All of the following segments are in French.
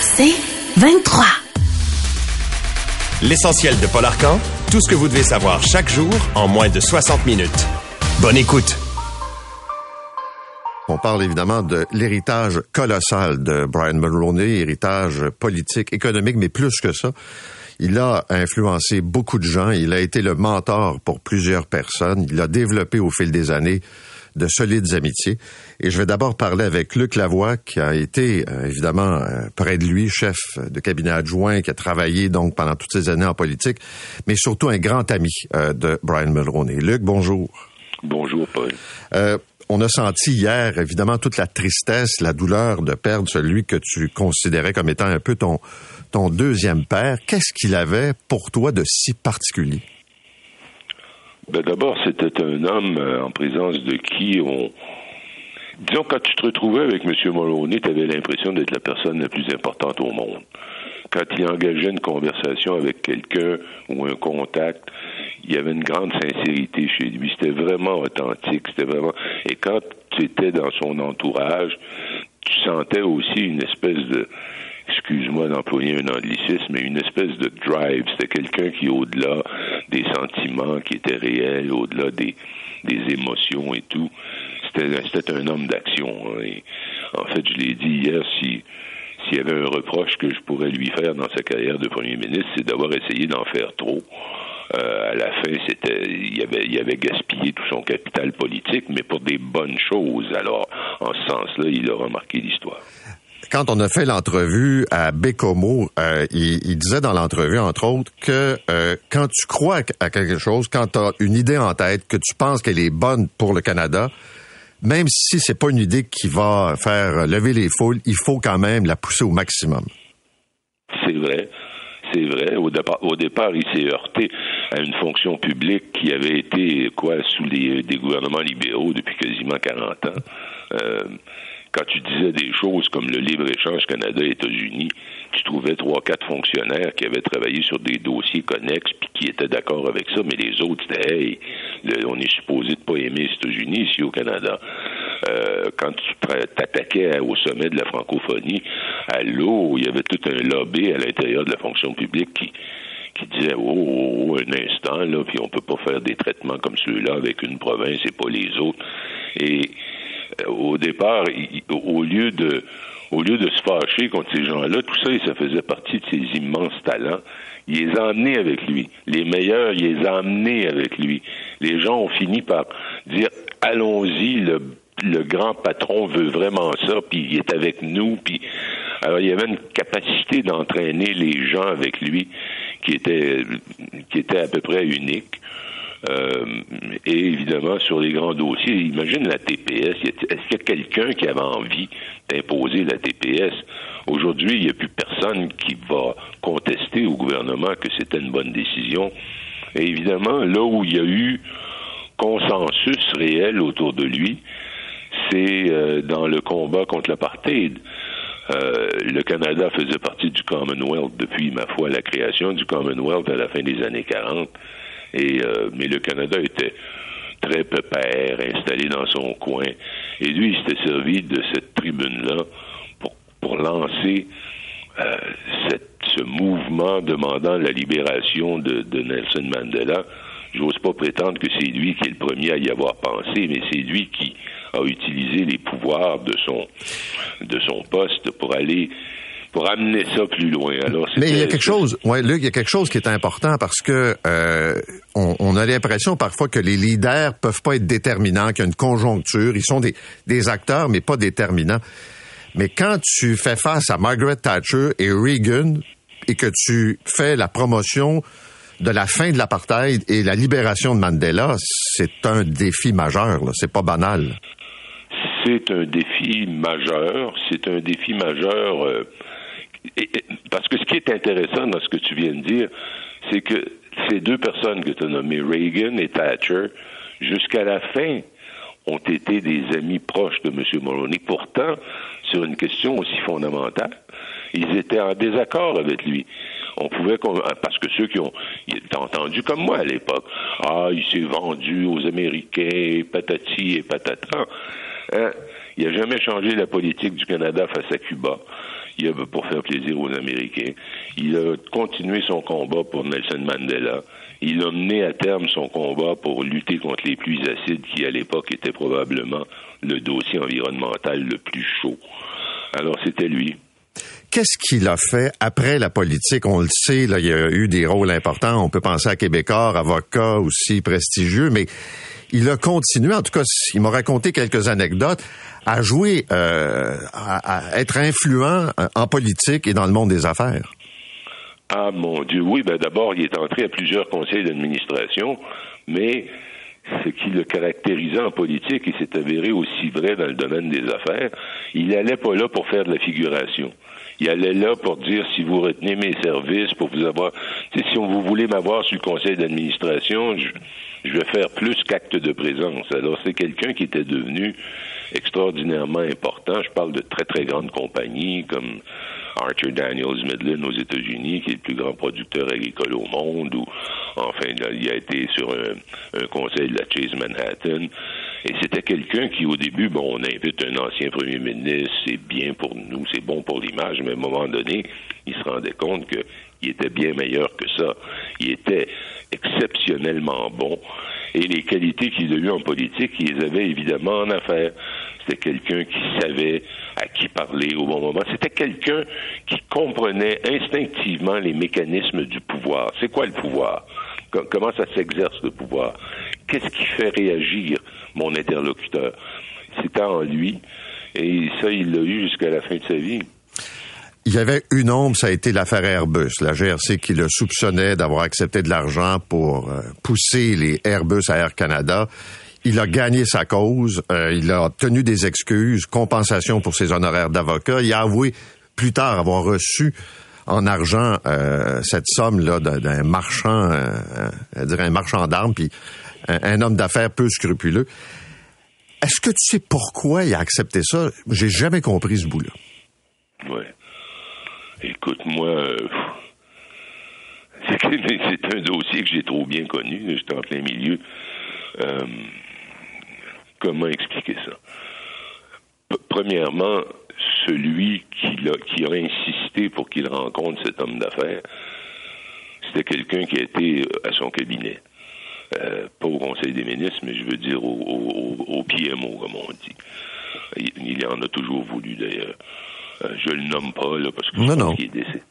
C'est 23. L'essentiel de Paul Arcan, tout ce que vous devez savoir chaque jour en moins de 60 minutes. Bonne écoute. On parle évidemment de l'héritage colossal de Brian Mulroney, héritage politique, économique, mais plus que ça. Il a influencé beaucoup de gens. Il a été le mentor pour plusieurs personnes. Il a développé au fil des années de solides amitiés. Et je vais d'abord parler avec Luc Lavoie, qui a été euh, évidemment euh, près de lui, chef de cabinet adjoint, qui a travaillé donc pendant toutes ces années en politique, mais surtout un grand ami euh, de Brian Mulroney. Luc, bonjour. Bonjour, Paul. on a senti hier, évidemment, toute la tristesse, la douleur de perdre celui que tu considérais comme étant un peu ton, ton deuxième père. Qu'est-ce qu'il avait pour toi de si particulier? Ben D'abord, c'était un homme euh, en présence de qui on... Disons, quand tu te retrouvais avec M. Mulroney, tu avais l'impression d'être la personne la plus importante au monde. Quand il engageait une conversation avec quelqu'un ou un contact, il y avait une grande sincérité chez lui. C'était vraiment authentique. C'était vraiment. Et quand tu étais dans son entourage, tu sentais aussi une espèce de excuse-moi d'employer un anglicisme, mais une espèce de drive. C'était quelqu'un qui, au-delà des sentiments qui étaient réels, au-delà des, des émotions et tout, c'était un homme d'action. Hein. En fait, je l'ai dit hier, si s'il y avait un reproche que je pourrais lui faire dans sa carrière de premier ministre, c'est d'avoir essayé d'en faire trop. Euh, à la fin, c'était, il avait, il avait gaspillé tout son capital politique, mais pour des bonnes choses. Alors, en ce sens-là, il aura marqué l'histoire quand on a fait l'entrevue à Bécomo, euh, il, disait dans l'entrevue, entre autres, que euh, quand tu crois à quelque chose, quand tu as une idée en tête, que tu penses qu'elle est bonne pour le Canada, même si c'est pas une idée qui va faire lever les foules, il faut quand même la pousser au maximum. C'est vrai. C'est vrai. Au départ, il s'est heurté à une fonction publique qui avait été, quoi, sous les, des gouvernements libéraux depuis quasiment 40 ans. Euh, quand tu disais des choses comme le libre-échange Canada-États-Unis, tu trouvais trois, quatre fonctionnaires qui avaient travaillé sur des dossiers connexes puis qui étaient d'accord avec ça, mais les autres, c'était hey, on est supposé de pas aimer les États-Unis ici au Canada. Euh, quand tu t'attaquais au sommet de la francophonie, à l'eau, il y avait tout un lobby à l'intérieur de la fonction publique qui qui disait oh, oh, oh, un instant là, puis on peut pas faire des traitements comme ceux-là avec une province et pas les autres. Et euh, au départ, au lieu de au lieu de se fâcher contre ces gens-là, tout ça, ça faisait partie de ses immenses talents. Il les a emmenés avec lui. Les meilleurs, il les a emmenés avec lui. Les gens ont fini par dire allons-y, le, le grand patron veut vraiment ça, puis il est avec nous, puis alors il y avait une capacité d'entraîner les gens avec lui qui était qui était à peu près unique. Euh, et évidemment, sur les grands dossiers, imagine la TPS. Est-ce qu'il y a quelqu'un qui avait envie d'imposer la TPS? Aujourd'hui, il n'y a plus personne qui va contester au gouvernement que c'était une bonne décision. Et évidemment, là où il y a eu consensus réel autour de lui, c'est euh, dans le combat contre l'apartheid. Euh, le Canada faisait partie du Commonwealth depuis, ma foi, la création du Commonwealth à la fin des années 40. Et, euh, mais le Canada était très pépère, installé dans son coin. Et lui, il s'était servi de cette tribune-là pour, pour lancer euh, cette, ce mouvement demandant la libération de, de Nelson Mandela. J'ose pas prétendre que c'est lui qui est le premier à y avoir pensé, mais c'est lui qui a utilisé les pouvoirs de son de son poste pour aller pour amener ça plus loin. Alors, Mais il y a quelque chose, ouais, Luc, il y a quelque chose qui est important parce que euh, on, on, a l'impression parfois que les leaders peuvent pas être déterminants, qu'il y a une conjoncture, ils sont des, des acteurs mais pas déterminants. Mais quand tu fais face à Margaret Thatcher et Reagan et que tu fais la promotion de la fin de l'apartheid et la libération de Mandela, c'est un défi majeur. C'est pas banal c'est un défi majeur. C'est un défi majeur euh, parce que ce qui est intéressant dans ce que tu viens de dire, c'est que ces deux personnes que tu as nommées, Reagan et Thatcher, jusqu'à la fin, ont été des amis proches de M. Mulroney. Pourtant, sur une question aussi fondamentale, ils étaient en désaccord avec lui. On pouvait parce que ceux qui ont entendu comme moi à l'époque, ah, il s'est vendu aux Américains, patati et patata. Hein? Il n'a jamais changé la politique du Canada face à Cuba. Il a, pour faire plaisir aux Américains. Il a continué son combat pour Nelson Mandela. Il a mené à terme son combat pour lutter contre les pluies acides qui, à l'époque, était probablement le dossier environnemental le plus chaud. Alors, c'était lui. Qu'est-ce qu'il a fait après la politique? On le sait, là, il y a eu des rôles importants. On peut penser à Québécois, avocat aussi prestigieux, mais il a continué, en tout cas, il m'a raconté quelques anecdotes, à jouer, euh, à, être influent euh, en politique et dans le monde des affaires. Ah mon Dieu, oui, ben d'abord, il est entré à plusieurs conseils d'administration, mais ce qui le caractérisait en politique, et s'est avéré aussi vrai dans le domaine des affaires, il n'allait pas là pour faire de la figuration. Il allait là pour dire si vous retenez mes services, pour vous avoir, si vous voulez m'avoir sur le conseil d'administration, je, je vais faire plus qu'acte de présence. Alors c'est quelqu'un qui était devenu extraordinairement important. Je parle de très très grandes compagnies comme Archer Daniels Midland aux États-Unis, qui est le plus grand producteur agricole au monde, ou enfin il a été sur un, conseil de la Chase Manhattan. Et c'était quelqu'un qui, au début, bon, on invite un ancien premier ministre, c'est bien pour nous, c'est bon pour l'image, mais à un moment donné, il se rendait compte qu'il était bien meilleur que ça. Il était exceptionnellement bon. Et les qualités qu'il a eues en politique, il les avait évidemment en affaires. C'était quelqu'un qui savait à qui parler au bon moment. C'était quelqu'un qui comprenait instinctivement les mécanismes du pouvoir. C'est quoi le pouvoir? Comment ça s'exerce le pouvoir? Qu'est-ce qui fait réagir mon interlocuteur? C'était en lui. Et ça, il l'a eu jusqu'à la fin de sa vie. Il y avait une ombre, ça a été l'affaire Airbus. La GRC qui le soupçonnait d'avoir accepté de l'argent pour euh, pousser les Airbus à Air Canada. Il a gagné sa cause, euh, il a obtenu des excuses, compensation pour ses honoraires d'avocat. Il a avoué plus tard avoir reçu en argent euh, cette somme là d'un marchand, un marchand d'armes, puis un, homme d'affaires peu scrupuleux. Est-ce que tu sais pourquoi il a accepté ça? J'ai jamais compris ce bout-là. Ouais. Écoute, moi, euh, c'est un dossier que j'ai trop bien connu. J'étais en plein milieu. Euh, comment expliquer ça? premièrement, celui qui a, qui a insisté pour qu'il rencontre cet homme d'affaires, c'était quelqu'un qui a été à son cabinet. Euh, pas au Conseil des ministres, mais je veux dire au, au, PMO, comme on dit. Il, il en a toujours voulu, d'ailleurs. Euh, je le nomme pas, là, parce que je pense qu'il est décédé.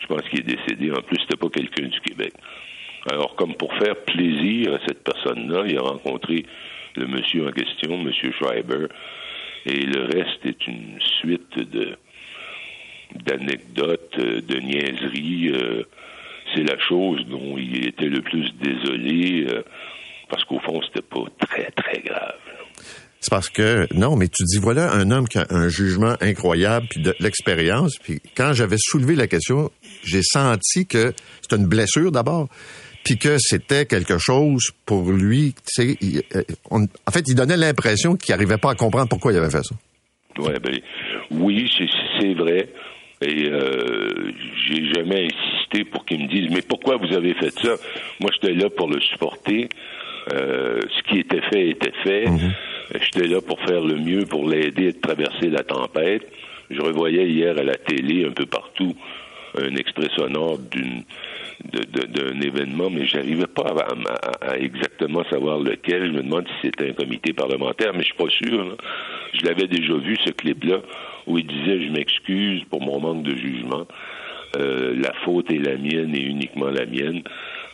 Je pense qu'il est décédé. En plus, c'était pas quelqu'un du Québec. Alors, comme pour faire plaisir à cette personne-là, il a rencontré le monsieur en question, monsieur Schreiber, et le reste est une suite de d'anecdotes, euh, de niaiseries. Euh, c'est la chose dont il était le plus désolé, parce qu'au fond, c'était pas très, très grave. C'est parce que, non, mais tu dis, voilà un homme qui a un jugement incroyable, puis de l'expérience. Puis quand j'avais soulevé la question, j'ai senti que c'était une blessure d'abord, puis que c'était quelque chose pour lui. Euh, en fait, il donnait l'impression qu'il n'arrivait pas à comprendre pourquoi il avait fait ça. Ouais, ben, oui, c'est vrai. Et euh, j'ai jamais insisté pour qu'il me dise mais pourquoi vous avez fait ça? Moi, j'étais là pour le supporter. Euh, ce qui était fait était fait. Mm-hmm. J'étais là pour faire le mieux pour l'aider à traverser la tempête. Je revoyais hier à la télé, un peu partout, un extrait sonore d'une d'un événement, mais j'arrivais pas à, exactement savoir lequel. Je me demande si c'était un comité parlementaire, mais je suis pas sûr. Je l'avais déjà vu, ce clip-là, où il disait Je m'excuse pour mon manque de jugement. Euh, la faute est la mienne et uniquement la mienne.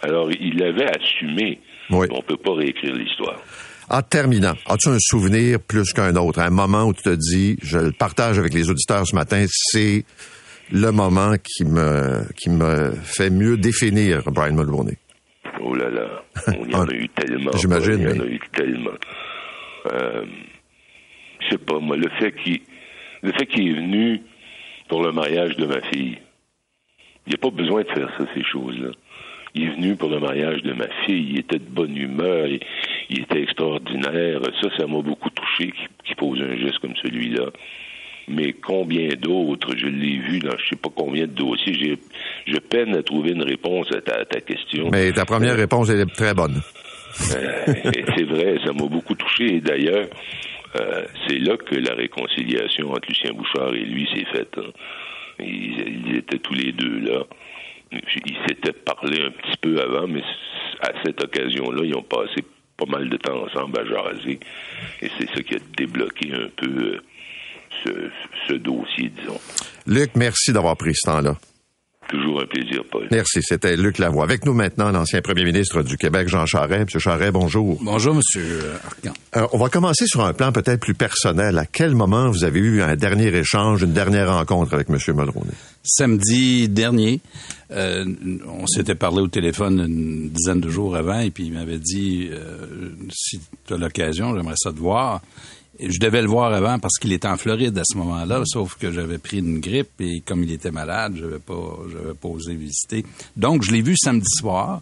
Alors, il l'avait assumé. Oui. On peut pas réécrire l'histoire. En terminant, as-tu un souvenir plus qu'un autre, un moment où tu te dis, je le partage avec les auditeurs ce matin, c'est le moment qui me qui me fait mieux définir Brian Mulroney. Oh là là, on y en a eu tellement. J'imagine. Il y en a eu tellement. Euh, je sais pas, moi, le fait qu'il le fait qu'il est venu pour le mariage de ma fille, il n'y a pas besoin de faire ça, ces choses-là. Il est venu pour le mariage de ma fille, il était de bonne humeur, il, il était extraordinaire. Ça, ça m'a beaucoup touché qu'il pose un geste comme celui-là. Mais combien d'autres, je l'ai vu dans je sais pas combien de dossiers, j'ai, je peine à trouver une réponse à ta, ta question. Mais ta première réponse est très bonne. Euh, c'est vrai, ça m'a beaucoup touché. Et d'ailleurs, euh, c'est là que la réconciliation entre Lucien Bouchard et lui s'est faite. hein. Ils, ils étaient tous les deux là. Ils s'étaient parlé un petit peu avant, mais à cette occasion-là, ils ont passé pas mal de temps ensemble à jaser. Et c'est ça qui a débloqué un peu euh, ce, ce dossier, disons. Luc, merci d'avoir pris ce temps-là. Toujours un plaisir, Paul. Merci. C'était Luc Lavoie. Avec nous maintenant, l'ancien premier ministre du Québec, Jean Charest. Monsieur Charest, bonjour. Bonjour, Monsieur Arcan. Euh, on va commencer sur un plan peut-être plus personnel. À quel moment vous avez eu un dernier échange, une dernière rencontre avec Monsieur Mulroney? Samedi dernier, euh, on s'était parlé au téléphone une dizaine de jours avant et puis il m'avait dit euh, si tu as l'occasion, j'aimerais ça te voir. Je devais le voir avant parce qu'il était en Floride à ce moment-là, sauf que j'avais pris une grippe et comme il était malade, je n'avais pas, j'avais pas osé visiter. Donc, je l'ai vu samedi soir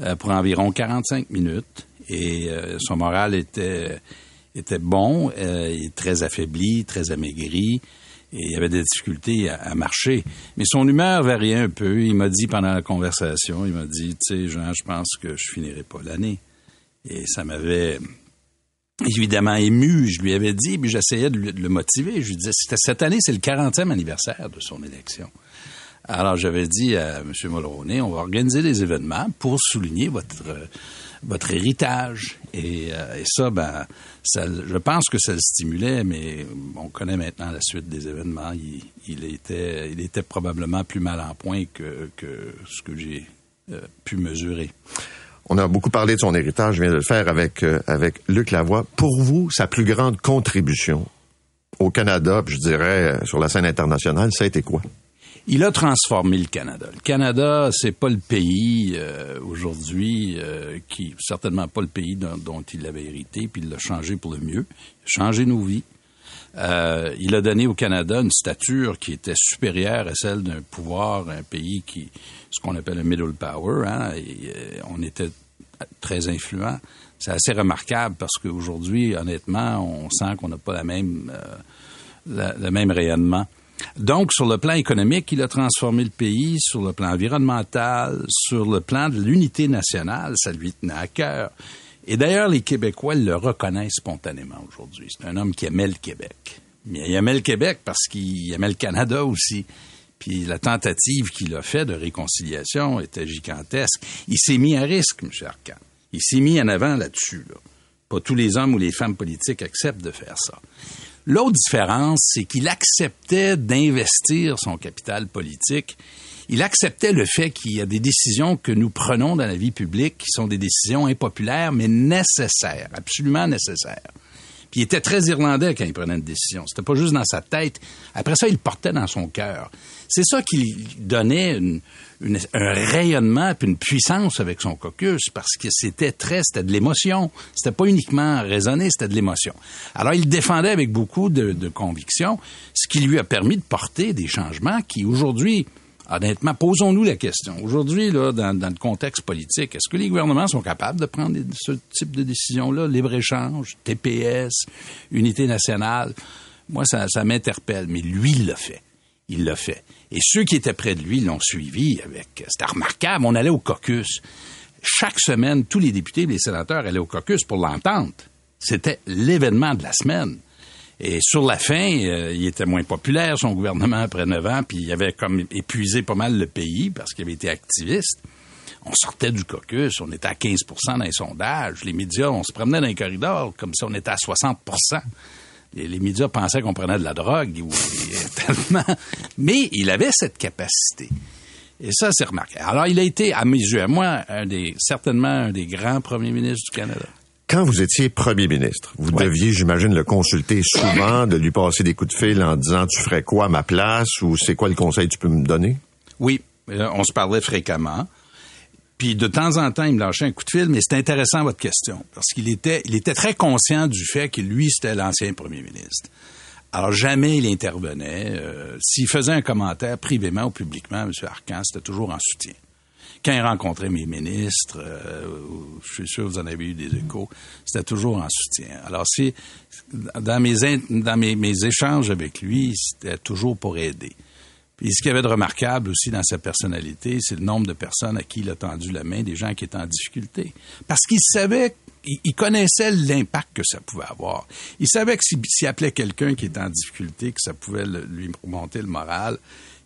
euh, pour environ 45 minutes et euh, son moral était, était bon, euh, très affaibli, très amaigri et il avait des difficultés à, à, marcher. Mais son humeur variait un peu. Il m'a dit pendant la conversation, il m'a dit, tu sais, Jean, je pense que je finirai pas l'année. Et ça m'avait évidemment ému. Je lui avais dit, puis j'essayais de, le motiver. Je lui disais, cette année, c'est le 40e anniversaire de son élection. Alors, j'avais dit à M. Mulroney, on va organiser des événements pour souligner votre, euh, votre héritage. Et, euh, et ça, ben, ça, je pense que ça le stimulait, mais on connaît maintenant la suite des événements. Il, il était, il était probablement plus mal en point que, que ce que j'ai euh, pu mesurer. On a beaucoup parlé de son héritage, je viens de le faire avec, euh, avec Luc Lavoie. Pour vous, sa plus grande contribution au Canada, je dirais, euh, sur la scène internationale, ça a été quoi? Il a transformé le Canada. Le Canada, c'est pas le pays euh, aujourd'hui euh, qui, certainement pas le pays dont, il avait hérité, puis il l'a changé pour le mieux. Il a changé nos vies. Euh, il a donné au Canada une stature qui était supérieure à celle d'un pouvoir, un pays qui, ce qu'on appelle un middle power. Hein, et, euh, on était très influent. C'est assez remarquable parce qu'aujourd'hui, honnêtement, on sent qu'on n'a pas la même, euh, la, le même rayonnement. Donc, sur le plan économique, il a transformé le pays, sur le plan environnemental, sur le plan de l'unité nationale, ça lui tenait à cœur. Et d'ailleurs, les Québécois le reconnaissent spontanément aujourd'hui. C'est un homme qui aimait le Québec. Mais il aimait le Québec parce qu'il aimait le Canada aussi. Puis la tentative qu'il a fait de réconciliation était gigantesque. Il s'est mis à risque, M. Arcan. Il s'est mis en avant là-dessus. Là. Pas tous les hommes ou les femmes politiques acceptent de faire ça. L'autre différence, c'est qu'il acceptait d'investir son capital politique. Il acceptait le fait qu'il y a des décisions que nous prenons dans la vie publique qui sont des décisions impopulaires, mais nécessaires, absolument nécessaires. Puis il était très irlandais quand il prenait une décision. C'était pas juste dans sa tête. Après ça, il portait dans son cœur. C'est ça qui donnait une, un rayonnement puis une puissance avec son caucus parce que c'était très, c'était de l'émotion. C'était pas uniquement raisonné, c'était de l'émotion. Alors il défendait avec beaucoup de, de conviction, ce qui lui a permis de porter des changements qui aujourd'hui honnêtement, posons-nous la question. Aujourd'hui, dans, dans, le contexte politique, est-ce que les gouvernements sont capables de prendre ce type de décision-là, libre-échange, TPS, unité nationale? Moi, ça, ça m'interpelle, mais lui, il l'a fait. Il l'a fait. Et ceux qui étaient près de lui l'ont suivi avec... C'était remarquable. On allait au caucus. Chaque semaine, tous les députés et les sénateurs allaient au caucus pour l'entente. C'était l'événement de la semaine. Et sur la fin, euh, il était moins populaire, son gouvernement, après neuf ans, puis il avait comme épuisé pas mal le pays parce qu'il avait été activiste. On sortait du caucus, on était à 15% dans les sondages. Les médias, on se promenait dans les corridors comme si on était à 60 les, les médias pensaient qu'on prenait de la drogue, ou, tellement. Mais il avait cette capacité. Et ça, c'est remarquable. Alors, il a été, à mes yeux, à moi, un des, certainement un des grands premiers ministres du Canada quand vous étiez premier ministre, vous ouais. deviez, j'imagine, le consulter souvent, de lui passer des coups de fil en disant tu ferais quoi à ma place ou c'est quoi le conseil que tu peux me donner? Oui, euh, on se parlait fréquemment. Puis de temps en temps, il me lâchait un coup de fil, mais c'est intéressant votre question, parce qu'il était, il était très conscient du fait que lui, c'était l'ancien premier ministre. Alors jamais il intervenait. Euh, S'il faisait un commentaire privément ou publiquement, M. Arcan, c'était toujours en soutien. Quand il rencontrait mes ministres, euh, je suis sûr que vous en avez eu des échos, c'était toujours en soutien. Alors c'est dans mes échanges avec lui, c'était toujours pour aider. Puis ce qu'il y avait de remarquable aussi dans sa personnalité, c'est le nombre de personnes à qui il a tendu la main, des gens qui étaient en difficulté. Parce qu'il savait, il, connaissait l'impact que ça pouvait avoir. Il savait que s'il appelait quelqu'un qui était en difficulté, que ça pouvait lui monter le moral,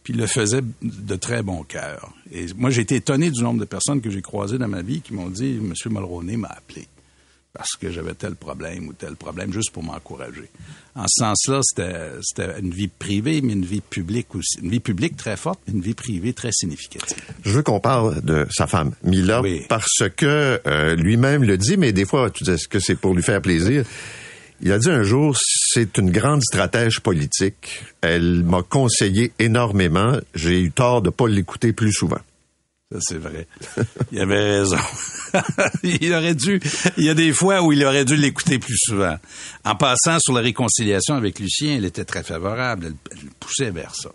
puis il le faisait de très bon cœur. Et moi, j'ai été étonné du nombre de personnes que j'ai croisées dans ma vie qui m'ont dit, Monsieur Mulroney m'a appelé parce que j'avais tel problème ou tel problème, juste pour m'encourager. En ce sens-là, c'était c'était une vie privée, mais une vie publique aussi. Une vie publique très forte, mais une vie privée très significative. Je veux qu'on parle de sa femme, Mila, Oui. parce que euh, lui-même le dit, mais des fois, tu dis que c'est pour lui faire plaisir? Il a dit un jour, c'est une grande stratège politique. Elle m'a conseillé énormément. J'ai eu tort de pas l'écouter plus souvent. Ça, c'est vrai. Il avait raison. il aurait dû, il y a des fois où il aurait dû l'écouter plus souvent. En passant sur la réconciliation avec Lucien, elle était très favorable. Elle, poussait vers ça.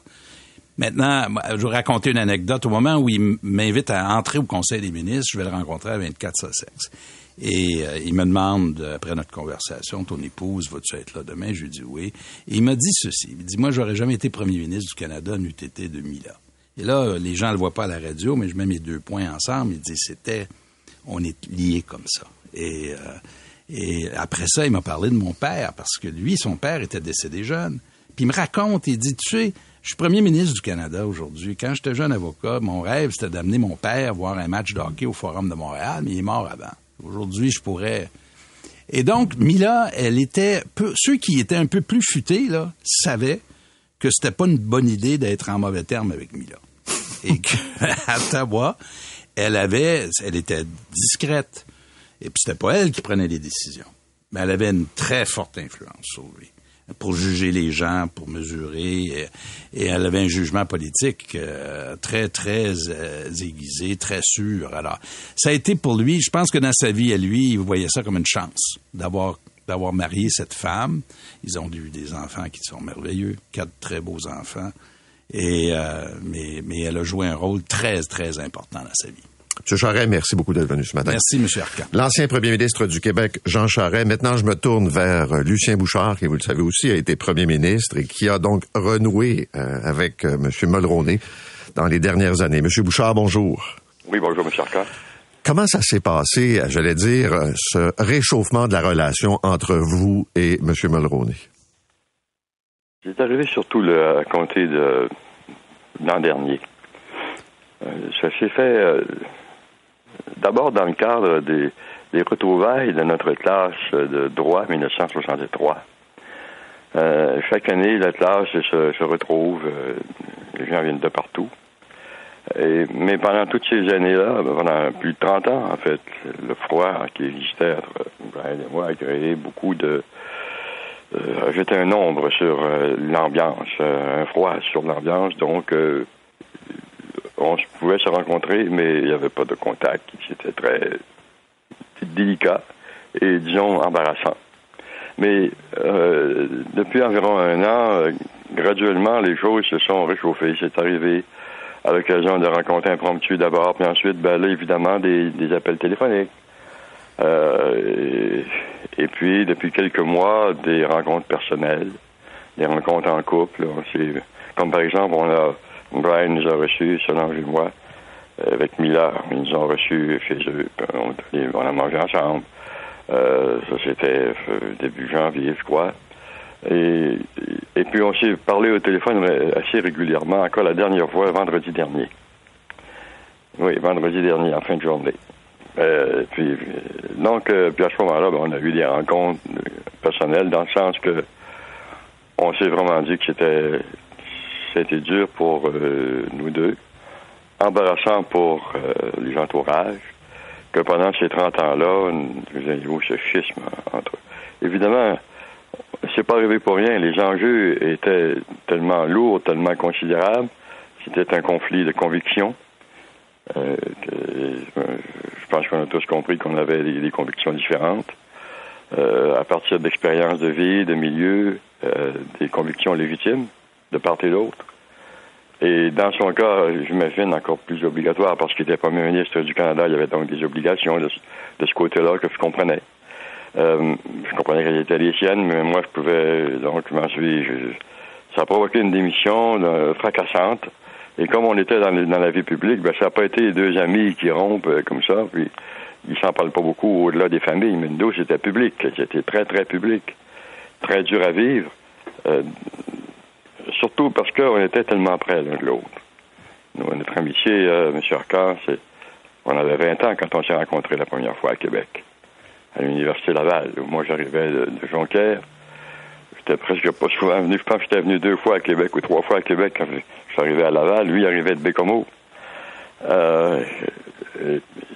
Maintenant, je vais raconter une anecdote. Au moment où il m'invite à entrer au Conseil des ministres, je vais le rencontrer à 24 Sussex. Et euh, il me demande, euh, après notre conversation, ton épouse, vas-tu être là demain? Je lui dis oui. Et il m'a dit ceci. Il dit, moi, j'aurais jamais été premier ministre du Canada n'eût été de Mila. Et là, euh, les gens ne le voient pas à la radio, mais je mets mes deux points ensemble. Il dit, c'était, on est liés comme ça. Et, euh, et après ça, il m'a parlé de mon père, parce que lui, son père était décédé jeune. Puis il me raconte, il dit, tu sais, je suis premier ministre du Canada aujourd'hui. Quand j'étais jeune avocat, mon rêve, c'était d'amener mon père voir un match de hockey au Forum de Montréal, mais il est mort avant. Aujourd'hui, je pourrais... Et donc, Mila, elle était... Peu, ceux qui étaient un peu plus futés, là, savaient que c'était pas une bonne idée d'être en mauvais terme avec Mila. Et qu'à Ottawa, elle avait... Elle était discrète. Et puis, c'était pas elle qui prenait les décisions. Mais elle avait une très forte influence sur lui pour juger les gens, pour mesurer. Et, elle avait un jugement politique euh, très, très euh, aiguisé, très sûr. Alors, ça a été pour lui, je pense que dans sa vie à lui, il voyait ça comme une chance d'avoir d'avoir marié cette femme. Ils ont eu des enfants qui sont merveilleux, quatre très beaux enfants. Et euh, mais, mais elle a joué un rôle très, très important dans sa vie. M. Charest, merci beaucoup d'être venu ce matin. Merci, M. Arcan. L'ancien premier ministre du Québec, Jean Charest. Maintenant, je me tourne vers euh, Lucien Bouchard, qui, vous le savez aussi, a été premier ministre et qui a donc renoué euh, avec euh, M. Mulroney dans les dernières années. M. Bouchard, bonjour. Oui, bonjour, M. Arcan. Comment ça s'est passé, j'allais dire, ce réchauffement de la relation entre vous et M. Mulroney? C'est arrivé surtout le, à compter de l'an dernier. Euh, ça s'est fait euh, d'abord dans le cadre des, retrouvailles de notre classe de droit 1963. Euh, chaque année, la classe se, retrouve, euh, les gens viennent de partout. Mais pendant toutes ces années-là, pendant plus de 30 ans, en fait, le froid qui existait entre Brian et moi a créé beaucoup de, euh, jeter un ombre sur euh, l'ambiance, un froid sur l'ambiance. Donc, on pouvait se rencontrer, mais il n'y avait pas de contact. C'était très délicat et, disons, embarrassant. Mais euh, depuis environ un an, graduellement, les choses se sont réchauffées. C'est arrivé à l'occasion de rencontres impromptues d'abord, puis ensuite, ben, là, évidemment, des, appels téléphoniques. Euh, et, puis, depuis quelques mois, des rencontres personnelles, des rencontres en couple. Comme par exemple, on a, Brian nous a reçus, Solange et moi, euh, avec Miller. Ils nous ont reçus chez eux. On, a mangé ensemble. Euh, ça, c'était euh, début janvier, je crois. Et, puis, on s'est parlé au téléphone assez régulièrement, encore la dernière fois, vendredi dernier. Oui, vendredi dernier, en fin de journée. Puis, donc, puis à ce moment-là, ben, on a eu des rencontres personnelles dans le sens que on s'est vraiment dit que c'était c'était dur pour euh, nous deux, embarrassant pour euh, les entourages, que pendant ces 30 ans-là, nous avions ce schisme entre eux. Évidemment, c'est pas arrivé pour rien. Les enjeux étaient tellement lourds, tellement considérables. C'était un conflit de conviction. Euh, je pense qu'on a tous compris qu'on avait des, convictions différentes. à partir d'expériences de vie, de milieu, des convictions légitimes de part et d'autre. Et dans son cas, j'imagine encore plus obligatoire parce qu'il était Premier ministre du Canada, il y avait donc des obligations de, ce côté-là que je comprenais. Euh, je comprenais qu'elles étaient les siennes, mais moi, je pouvais, donc, m'en suis, ça a provoqué une démission euh, fracassante. Et comme on était dans, la vie publique, ben, ça n'a pas été deux amis qui rompent euh, comme ça, puis ils s'en parlent pas beaucoup au-delà des familles, mais nous, c'était public, c'était très, très public, très dur à vivre. Surtout parce qu'on était tellement près l'un de l'autre. notre amitié, euh, M. Arcand, c'est, on avait 20 ans quand on s'est rencontrés la première fois à Québec, à l'Université Laval. Moi, j'arrivais de, Jonquière. J'étais presque pas souvent venu. Je pense que j'étais venu deux fois à Québec ou trois fois à Québec quand je suis arrivé à Laval. Lui, il arrivait de Bécomo. Euh,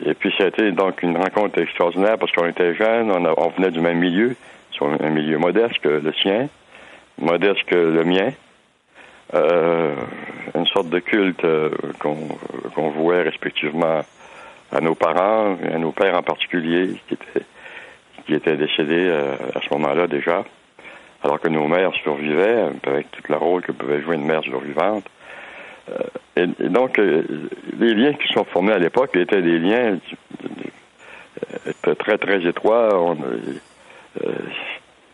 et, puis, ça a été donc une rencontre extraordinaire parce qu'on était jeunes, on, on venait du même milieu, sur un milieu modeste que le sien, modeste que le mien. Euh, une sorte de culte euh, qu'on vouait respectivement à nos parents, à nos pères en particulier, qui étaient, qui étaient décédés euh, à ce moment-là déjà, alors que nos mères survivaient, avec tout le rôle que pouvait jouer une mère survivante. Et, donc, les liens qui sont formés à l'époque étaient des liens très, très étroits.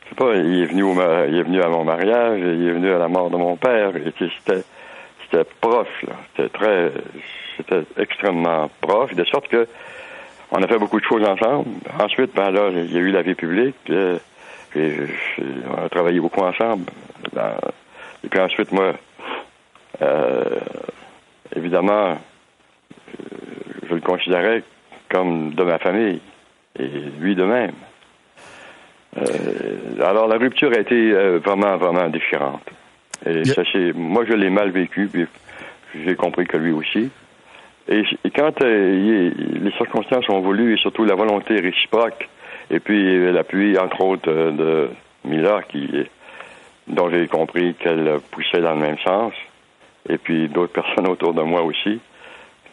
Sais pas, il est venu il est venu à mon mariage, il est venu à la mort de mon père. C'était, c'était proche, là. C'était très, c'était extrêmement proche, de sorte que on a fait beaucoup de choses ensemble. Ensuite, ben là, il y a eu la vie publique. Euh, on a travaillé beaucoup ensemble. et puis ensuite, moi, euh, évidemment, je le considérais comme de ma famille. Et lui de même. Euh, alors, la rupture a été euh, vraiment, vraiment. Et ça, c'est, moi, je l'ai mal vécu, puis j'ai compris que lui aussi. Et, quand euh, les circonstances ont voulu, et surtout la volonté réciproque, et puis l'appui, entre autres, de Mila, qui, dont j'ai compris qu'elle poussait dans le même sens, et puis d'autres personnes autour de moi aussi,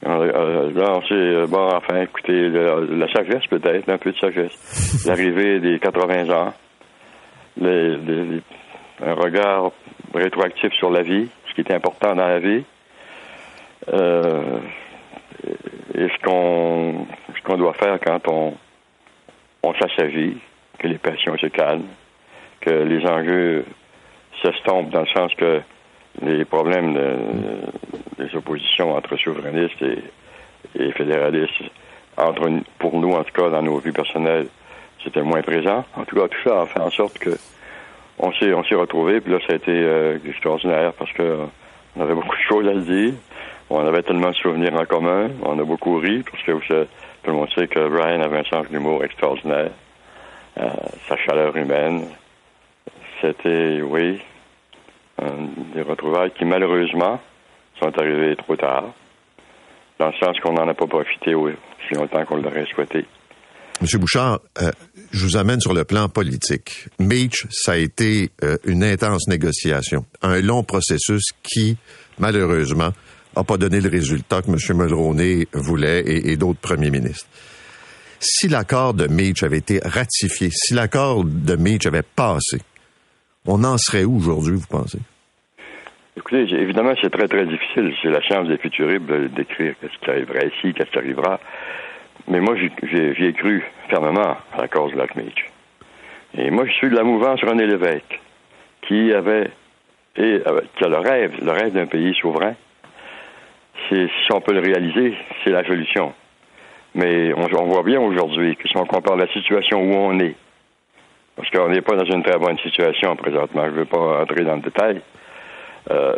euh, là, on s'est, bon, enfin, écoutez, la, sagesse peut-être, un peu de sagesse. L'arrivée des 80 ans, un regard rétroactif sur la vie, ce qui est important dans la vie, euh, et ce qu'on ce qu'on doit faire quand on on s'assagit, que les passions se calment, que les enjeux s'estompent dans le sens que les problèmes des oppositions entre souverainistes et, fédéralistes, entre, pour nous en tout cas dans nos vies personnelles, c'était moins présent. En tout cas, tout ça a fait en sorte que on s'est retrouvés, puis là ça a été euh, extraordinaire parce que on avait beaucoup de choses à se dire. On avait tellement de souvenirs en commun. On a beaucoup ri parce que tout le monde sait que Brian avait un sens d'humour extraordinaire. Euh, sa chaleur humaine. C'était, oui, des retrouvailles qui malheureusement sont arrivées trop tard, dans le sens qu'on n'en a pas profité aussi longtemps qu'on l'aurait souhaité. Monsieur Bouchard, euh, je vous amène sur le plan politique. Meach, ça a été euh, une intense négociation, un long processus qui, malheureusement, n'a pas donné le résultat que M. Mulroney voulait et, et d'autres premiers ministres. Si l'accord de Meach avait été ratifié, si l'accord de Meach avait passé, on en serait où aujourd'hui, vous pensez? Écoutez, évidemment, c'est très, très difficile. C'est la chance des futuribles d'écrire qu'est-ce qui arrivera ici, qu'est-ce qui arrivera. Mais moi, j'y ai cru fermement à la cause de Lac-Meach. Et moi, je suis de la mouvance René Lévesque, qui avait, et euh, qui a le rêve, le rêve d'un pays souverain. Si on peut le réaliser, c'est la solution. Mais on, on voit bien aujourd'hui que si on compare la situation où on est parce qu'on n'est pas dans une très bonne situation présentement. Je ne veux pas entrer dans le détail. Euh,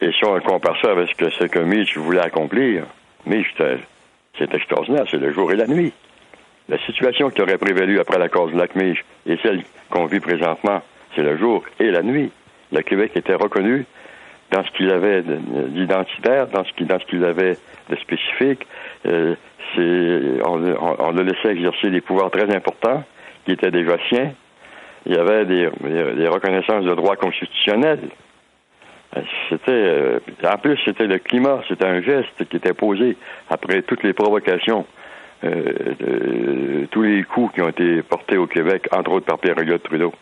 et si on compare ça avec ce que, Mitch voulait accomplir, Mitch, c'est extraordinaire, c'est le jour et la nuit. La situation qui aurait prévalu après la cause de lac Mitch et celle qu'on vit présentement, c'est le jour et la nuit. Le Québec était reconnu dans ce qu'il avait d'identitaire, dans ce qu'il avait de spécifique. Euh, on, le laissait exercer des pouvoirs très importants qui étaient déjà siens. Il y avait des, reconnaissances de droits constitutionnels. C'était, euh, en plus, c'était le climat, c'était un geste qui était posé après toutes les provocations, euh, de- tous les coups qui ont été portés au Québec, entre autres par Pierre Elliott Trudeau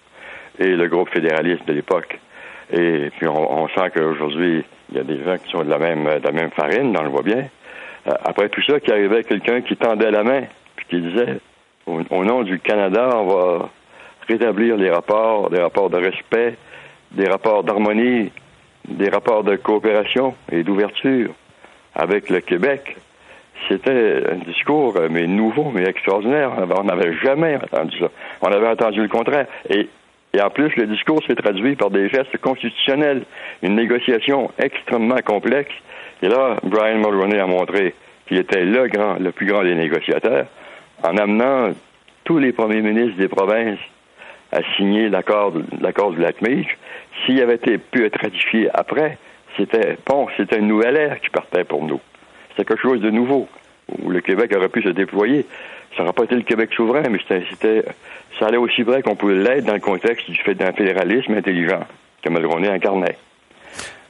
et le groupe fédéraliste de l'époque. Et puis on, sent qu'aujourd'hui, il y a des gens qui sont de la même, de la même farine, on le voit bien. Euh, après tout ça, qui arrivait quelqu'un qui tendait la main, puis qui disait, au, nom du Canada, on va rétablir les rapports, des rapports de respect, des rapports d'harmonie, des rapports de coopération et d'ouverture avec le Québec. C'était un discours, euh, mais nouveau, mais extraordinaire. On n'avait jamais entendu ça. On avait entendu le contraire. Et, et en plus, le discours s'est traduit par des gestes constitutionnels, une négociation extrêmement complexe. Et là, Brian Mulroney a montré qu'il était le grand, le plus grand des négociateurs, en amenant tous les premiers ministres des provinces à signer l'accord l'accord du lac Meech. S'il avait pu être ratifié après, c'était bon, c'était une nouvelle ère qui partait pour nous. C'était quelque chose de nouveau où le Québec aurait pu se déployer. Ça n'aurait pas été le Québec souverain, mais c'était, c'était ça allait aussi vrai qu'on pouvait l'être dans le contexte du fait d'un fédéralisme intelligent que Mulroney incarnait.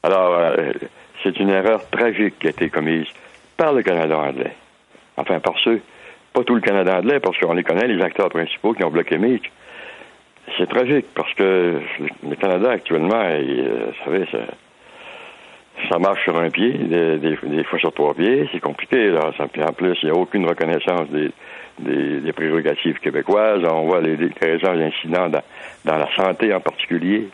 Alors, euh, c'est une erreur tragique qui a été commise par le Canada anglais. Enfin, par ceux, pas tout le Canada anglais, parce qu'on les connaît, les acteurs principaux qui ont bloqué Meek. C'est tragique parce que le Canada actuellement, euh, vous savez, ça, marche sur un pied, des, fois sur trois pieds, c'est compliqué. Là. En plus, il n'y a aucune reconnaissance des, des, prérogatives québécoises. On voit les, les raisons d'incidents dans, dans la santé en particulier.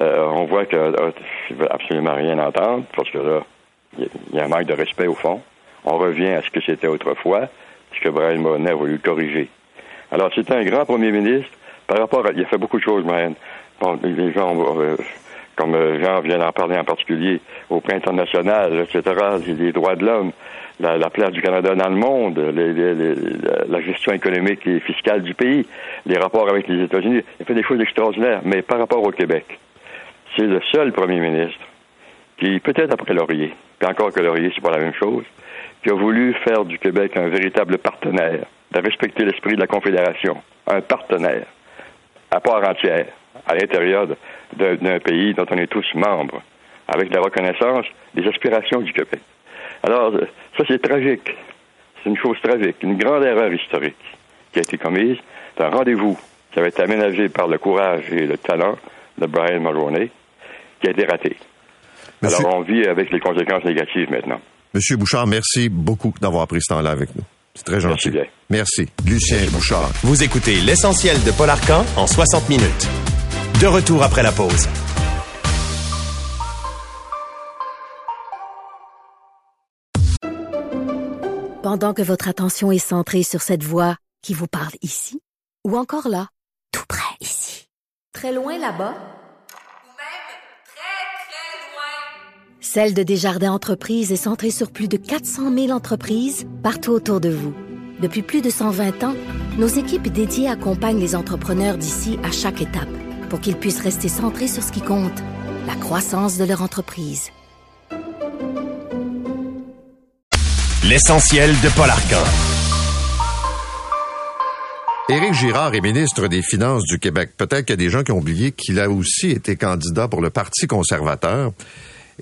Euh, on voit que euh, ils veulent absolument rien entendre parce que là, il y a un manque de respect au fond. On revient à ce que c'était autrefois, que Brian Mulroney a voulu corriger. Alors, c'est un grand premier ministre. Par rapport à... Il a fait beaucoup de choses, Brian. Les gens, euh, comme euh, Jean vient d'en parler en particulier, au plan international, etc., les, droits de l'homme, la, la place du Canada dans le monde, la gestion économique et fiscale du pays, les rapports avec les États-Unis. Il a fait des choses extraordinaires. Mais par rapport au Québec, c'est le seul premier ministre qui, peut-être après Laurier, puis encore que Laurier, c'est pas la même chose, qui a voulu faire du Québec un véritable partenaire, de respecter l'esprit de la Confédération, un partenaire à part entière, à l'intérieur d'un pays dont on est tous membres, avec la reconnaissance des aspirations du Québec. Alors, euh, ça c'est tragique. C'est une chose tragique, une grande erreur historique qui a été commise d'un rendez-vous qui avait été aménagé par le courage et le talent de Brian Mulroney, qui a été raté. Alors, on vit avec les conséquences négatives maintenant. Monsieur Bouchard, merci beaucoup d'avoir pris ce temps-là avec nous. C'est très gentil. Merci bien. Merci. Lucien Bouchard. Vous écoutez l'essentiel de Paul Arcan en 60 minutes. De retour après la pause. Pendant que votre attention est centrée sur cette voix qui vous parle ici, ou encore là, tout près ici, très loin là-bas, Ou même très, très loin. Celle de Desjardins Entreprises est centrée sur plus de 400 000 entreprises partout autour de vous. Depuis plus de 120 ans, nos équipes dédiées accompagnent les entrepreneurs d'ici à chaque étape pour qu'ils puissent rester centrés sur ce qui compte, la croissance de leur entreprise. L'essentiel de Paul Arcan. Éric Girard est ministre des Finances du Québec. Peut-être qu'il y a des gens qui ont oublié qu'il a aussi été candidat pour le Parti conservateur.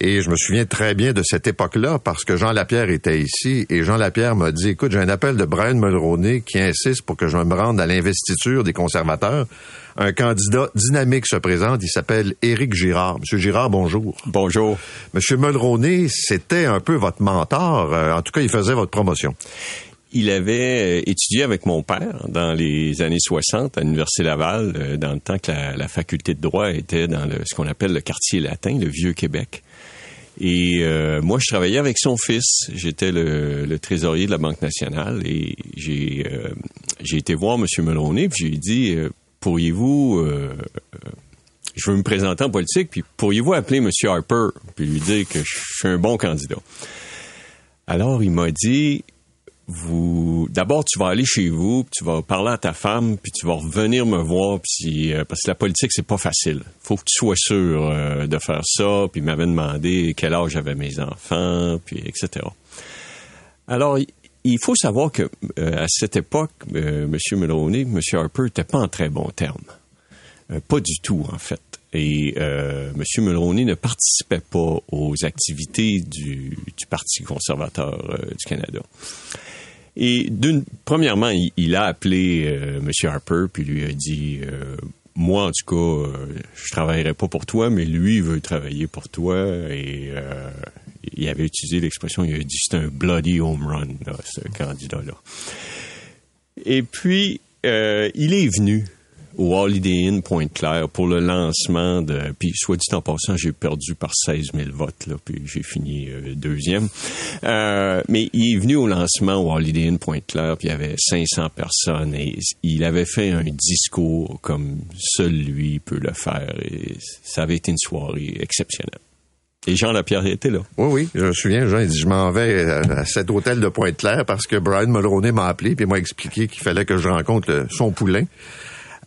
Et je me souviens très bien de cette époque-là parce que Jean Lapierre était ici et Jean Lapierre m'a dit, écoute, j'ai un appel de Brian Mulroney qui insiste pour que je me rende à l'investiture des conservateurs. Un candidat dynamique se présente, il s'appelle Éric Girard. Monsieur Girard, bonjour. Bonjour. Monsieur Mulroney, c'était un peu votre mentor. Euh, En tout cas, il faisait votre promotion. Il avait euh, étudié avec mon père dans les années 60 à l'Université Laval, euh, dans le temps que la, faculté de droit était dans ce qu'on appelle le quartier latin, le Vieux Québec. Et euh, moi, je travaillais avec son fils. J'étais le, trésorier de la Banque nationale et j'ai été voir M. Mulroney puis j'ai dit pourriez-vous je veux me présenter en politique puis pourriez-vous appeler M. Harper puis lui dire que je suis un bon candidat? Alors il m'a dit vous d'abord tu vas aller chez vous, puis tu vas parler à ta femme, puis tu vas revenir me voir, puis euh, parce que la politique c'est pas facile. Faut que tu sois sûr euh, de faire ça. Puis m'avait demandé quel âge avaient mes enfants, puis etc. Alors il- faut savoir que euh, à cette époque, M. Mulroney, M. Harper n'était pas en très bons termes. Euh, pas du tout en fait. Et euh, M. Mulroney ne participait pas aux activités du, du Parti conservateur euh, du Canada. Et premièrement, il, il a appelé euh, M. Harper puis lui a dit euh, moi, en tout cas, euh, je travaillerai pas pour toi, mais lui veut travailler pour toi. Et euh, il avait utilisé l'expression, il a dit c'est un bloody home run, là, ce candidat-là. Et puis, euh, il est venu au Holiday Inn Pointe-Claire pour le lancement de... Puis, soit dit en passant, j'ai perdu par 16 000 votes, là, puis j'ai fini euh, deuxième. Euh, mais il est venu au lancement au Holiday Inn Pointe-Claire, puis il y avait 500 personnes, et il avait fait un discours comme seul lui peut le faire, et ça avait été une soirée exceptionnelle. Et Jean Lapierre était là. Oui, oui, je me souviens, Jean, il dit, je m'en vais à, à cet hôtel de Pointe-Claire parce que Brian Mulroney m'a appelé puis m'a expliqué qu'il fallait que je rencontre son poulain.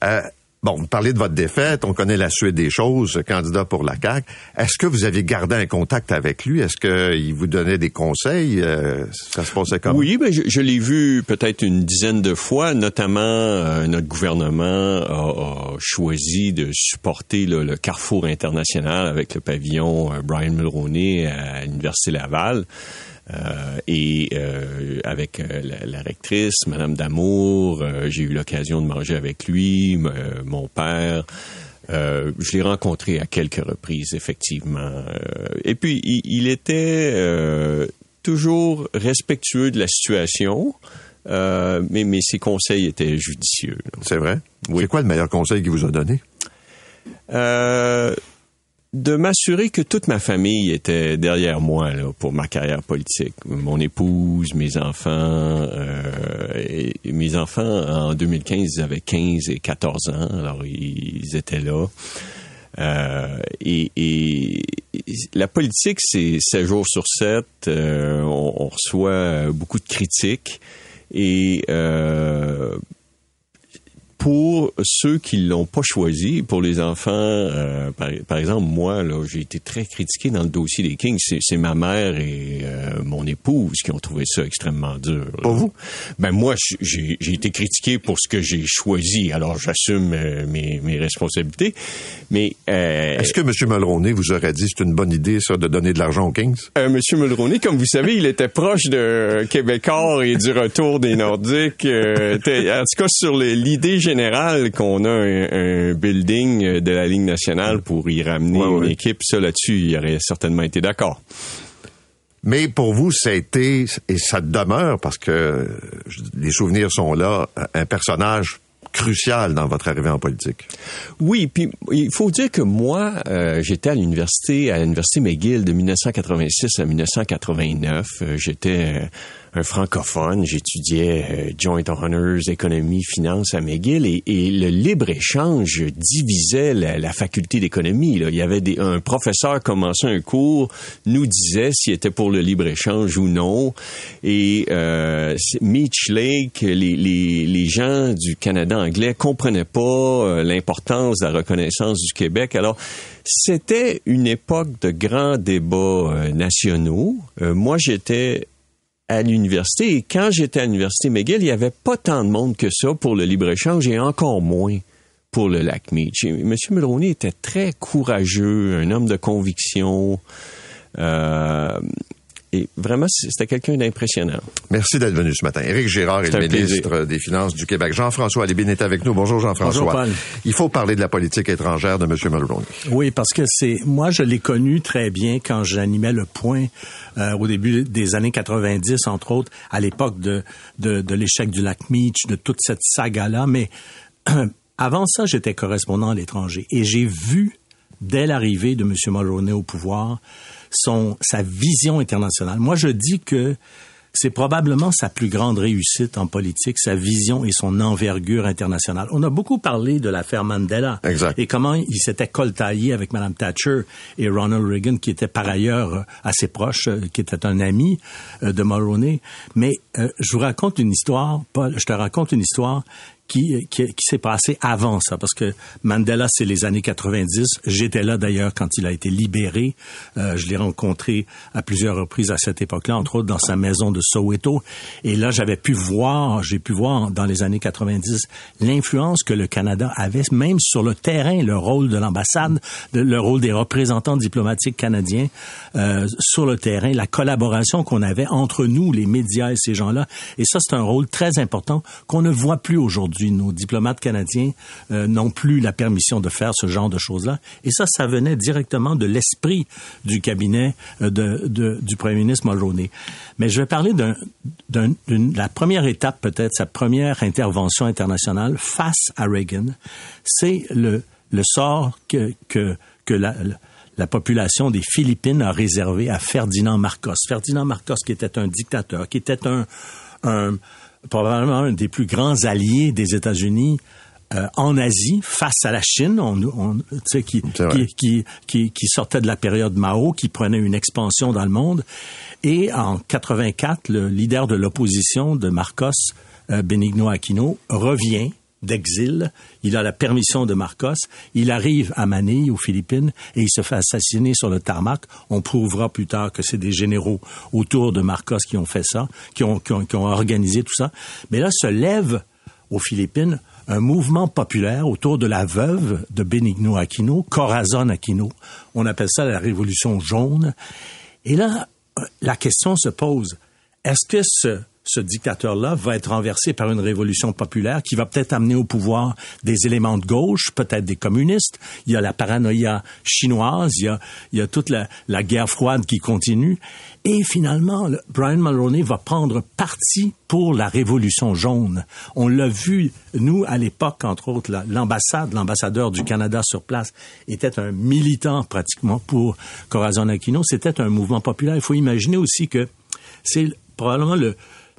Euh, bon, vous parlez de votre défaite, on connaît la suite des choses, candidat pour la CAQ. Est-ce que vous avez gardé un contact avec lui? Est-ce qu'il vous donnait des conseils? Euh, ça se passait comment? Oui, ben je, l'ai vu peut-être une dizaine de fois, notamment euh, notre gouvernement a, choisi de supporter le Carrefour international avec le pavillon Brian Mulroney à l'Université Laval. Euh, et euh, avec euh, la, la rectrice, Madame Damour, j'ai eu l'occasion de manger avec lui, mon père. Euh, je l'ai rencontré à quelques reprises, effectivement. Euh, et puis, il, il était euh, toujours respectueux de la situation, mais, mais ses conseils étaient judicieux. C'est vrai? Oui. C'est quoi le meilleur conseil qu'il vous a donné? De m'assurer que toute ma famille était derrière moi là, pour ma carrière politique. Mon épouse, mes enfants. euh, mes enfants, en 2015, ils avaient 15 et 14 ans, alors ils étaient là. Euh, et, et- et la politique, c'est 7 jours sur 7. euh, on, on reçoit beaucoup de critiques. Et euh, pour ceux qui l'ont pas choisi, pour les enfants, euh, par, par exemple, moi, là, j'ai été très critiqué dans le dossier des Kings. C'est, ma mère et euh, mon épouse qui ont trouvé ça extrêmement dur. là. Pas vous? Ben moi, j'ai, été critiqué pour ce que j'ai choisi. Alors, j'assume euh, mes, mes responsabilités. Mais Est-ce que M. Mulroney vous aurait dit c'est une bonne idée, ça, de donner de l'argent aux Kings? Monsieur Mulroney, comme vous savez, il était proche de Québécois et du retour des Nordiques. En tout cas, sur l'idée générale qu'on a un, un building de la Ligue nationale pour y ramener Ouais, une ouais. équipe, ça là-dessus, il aurait certainement été d'accord. Mais pour vous, ça a été, et ça demeure, parce que les souvenirs sont là, un personnage crucial dans votre arrivée en politique. Oui, puis il faut dire que moi, euh, j'étais à l'université, à l'université McGill de 1986 à 1989. Euh, j'étais euh, un francophone, j'étudiais euh, Joint Honors, économie, finance à McGill, et, et le libre-échange divisait la, la faculté d'économie. Il y avait des, un professeur commençait un cours, nous disait s'il était pour le libre-échange ou non, et euh, Lake, les, les, les gens du Canada anglais comprenaient pas euh, l'importance de la reconnaissance du Québec. Alors, c'était une époque de grands débats euh, nationaux. Moi, j'étais à l'université et quand j'étais à l'université McGill, il n'y avait pas tant de monde que ça pour le libre-échange et encore moins pour le lac Meach. M. Mulroney était très courageux, un homme de conviction. Euh, et vraiment, c'était quelqu'un d'impressionnant. Merci d'être venu ce matin. Éric Girard est le plaisir. ministre des Finances du Québec. Jean-François Lébine est avec nous. Bonjour Jean-François. Bonjour, Paul. Il faut parler de la politique étrangère de M. Mulroney. Oui, parce que c'est moi je l'ai connu très bien quand j'animais le point euh, au début des années 90 entre autres à l'époque de de, de l'échec du lac Meach, de toute cette saga là, mais avant ça, j'étais correspondant à l'étranger et j'ai vu dès l'arrivée de M. Mulroney au pouvoir son sa vision internationale. Moi, je dis que c'est probablement sa plus grande réussite en politique, sa vision et son envergure internationale. On a beaucoup parlé de l'affaire Mandela Exact. et comment il s'était coltaillé avec Mme Thatcher et Ronald Reagan, qui était par ailleurs assez proche, euh, qui était un ami euh, de Mulroney. Mais euh, je vous raconte une histoire, Paul, je te raconte une histoire qui, qui, qui s'est passé avant ça, parce que Mandela, c'est les années 90. J'étais là d'ailleurs quand il a été libéré. Euh, je l'ai rencontré à plusieurs reprises à cette époque-là, entre autres dans sa maison de Soweto. Et là, j'avais pu voir, j'ai pu voir dans les années 90 l'influence que le Canada avait, même sur le terrain, le rôle de l'ambassade, le rôle des représentants diplomatiques canadiens euh, sur le terrain, la collaboration qu'on avait entre nous, les médias et ces gens-là. Et ça, c'est un rôle très important qu'on ne voit plus aujourd'hui. Nos diplomates canadiens euh, n'ont plus la permission de faire ce genre de choses-là. Et ça, ça venait directement de l'esprit du cabinet euh, de, de, du premier ministre Mulroney. Mais je vais parler d'une, la première étape, peut-être, sa première intervention internationale face à Reagan. C'est le, le sort que, que, que la, la population des Philippines a réservé à Ferdinand Marcos. Ferdinand Marcos, qui était un dictateur, qui était un, un probablement un des plus grands alliés des États-Unis euh, en Asie face à la Chine, on, on, qui, qui, qui, qui, sortait de la période Mao, qui prenait une expansion dans le monde. Et en 84, le leader de l'opposition de Marcos, euh, Benigno Aquino, revient d'exil. Il a la permission de Marcos. Il arrive à Manille, aux Philippines, et il se fait assassiner sur le tarmac. On prouvera plus tard que c'est des généraux autour de Marcos qui ont fait ça, qui ont, qui ont, qui ont organisé tout ça. Mais là se lève aux Philippines un mouvement populaire autour de la veuve de Benigno Aquino, Corazon Aquino. On appelle ça la révolution jaune. Et là, la question se pose, est-ce que ce, ce dictateur-là va être renversé par une révolution populaire qui va peut-être amener au pouvoir des éléments de gauche, peut-être des communistes. Il y a la paranoïa chinoise, il y a, il y a toute la, la guerre froide qui continue. Et finalement, Brian Mulroney va prendre parti pour la révolution jaune. On l'a vu, nous, à l'époque, entre autres, l'ambassade, l'ambassadeur du Canada sur place était un militant pratiquement pour Corazon Aquino. C'était un mouvement populaire. Il faut imaginer aussi que c'est probablement le,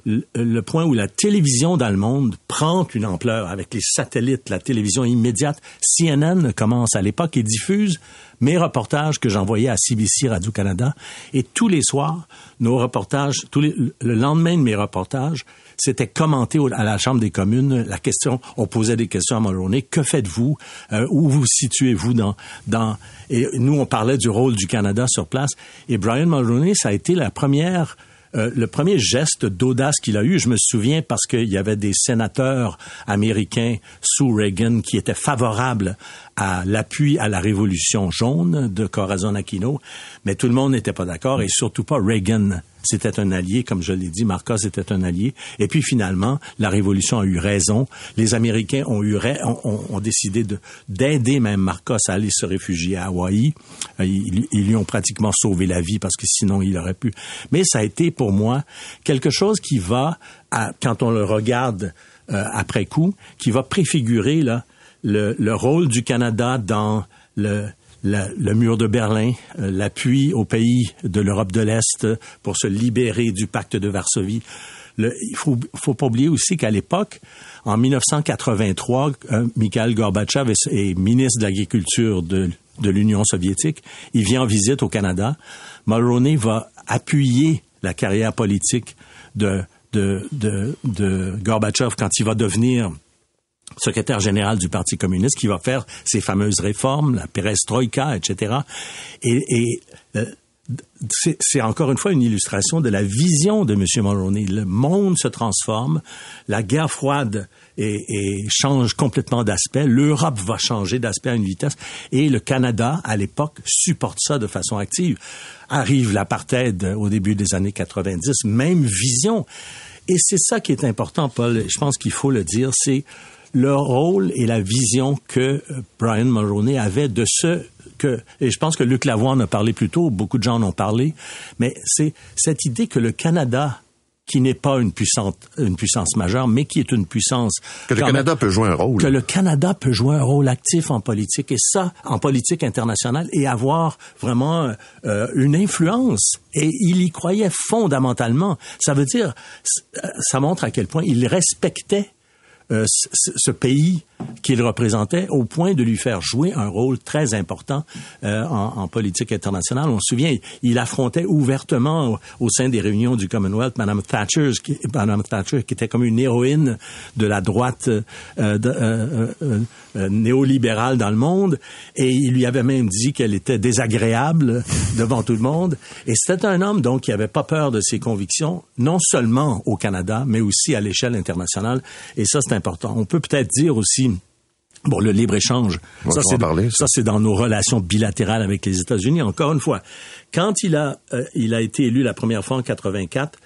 le point où la télévision dans le monde prend une ampleur avec les satellites, la télévision immédiate. CNN commence à l'époque et diffuse mes reportages que j'envoyais à CBC Radio-Canada. Et tous les soirs, nos reportages, le lendemain de mes reportages, c'était commenté à la Chambre des communes. La question, on posait des questions à Mulroney. Que faites-vous? Euh, où vous situez-vous dans... Et nous, on parlait du rôle du Canada sur place. Et Brian Mulroney, ça a été la première euh, le premier geste d'audace qu'il a eu, je me souviens parce qu'il y avait des sénateurs américains sous Reagan qui étaient favorables à l'appui à la révolution jaune de Corazon Aquino, mais tout le monde n'était pas d'accord et surtout pas Reagan. C'était un allié, comme je l'ai dit, Marcos était un allié. Et puis finalement, la révolution a eu raison. Les Américains ont eu ont, ont, décidé d'aider même Marcos à aller se réfugier à Hawaï. Euh, ils, ils, lui ont pratiquement sauvé la vie parce que sinon il aurait pu. Mais ça a été pour moi quelque chose qui va, à, quand on le regarde euh, après coup, qui va préfigurer là le, le rôle du Canada dans le, le mur de Berlin, euh, l'appui aux pays de l'Europe de l'Est pour se libérer du pacte de Varsovie. Le, il faut, faut pas oublier aussi qu'à l'époque, en 1983, euh, Mikhail Gorbatchev est, ministre de l'Agriculture de, de l'Union soviétique. Il vient en visite au Canada. Mulroney va appuyer la carrière politique de, de, de, de Gorbatchev quand il va devenir secrétaire général du Parti communiste, qui va faire ces fameuses réformes, la perestroïka, etc. Et, et euh, c'est encore une fois une illustration de la vision de M. Mulroney. Le monde se transforme, la guerre froide et, et change complètement d'aspect, l'Europe va changer d'aspect à une vitesse, et le Canada, à l'époque, supporte ça de façon active. Arrive l'apartheid au début des années 90, même vision. Et c'est ça qui est important, Paul, je pense qu'il faut le dire, c'est le rôle et la vision que euh, Brian Mulroney avait de ce que, et je pense que Luc Lavoie en a parlé plus tôt, beaucoup de gens en ont parlé, mais c'est cette idée que le Canada qui n'est pas une puissance, une puissance majeure, mais qui est une puissance. Que le Canada peut jouer un rôle. Que le Canada peut jouer un rôle actif en politique, et ça, en politique internationale, et avoir vraiment euh, une influence. Et il y croyait fondamentalement. Ça veut dire, ça montre à quel point il respectait euh, ce pays qu'il représentait au point de lui faire jouer un rôle très important euh, en, en, politique internationale. On se souvient, il affrontait ouvertement au, sein des réunions du Commonwealth Madame Thatcher, qui, Madame Thatcher, qui était comme une héroïne de la droite euh, de, euh, euh, euh néolibérale dans le monde, et il lui avait même dit qu'elle était désagréable devant tout le monde. Et c'était un homme donc qui avait pas peur de ses convictions, non seulement au Canada, mais aussi à l'échelle internationale. Et ça, c'est important. On peut peut-être dire aussi Bon, le libre-échange, ça c'est, ça c'est dans nos relations bilatérales avec les États-Unis. Encore une fois, quand il a, euh, il a été élu la première fois en 84,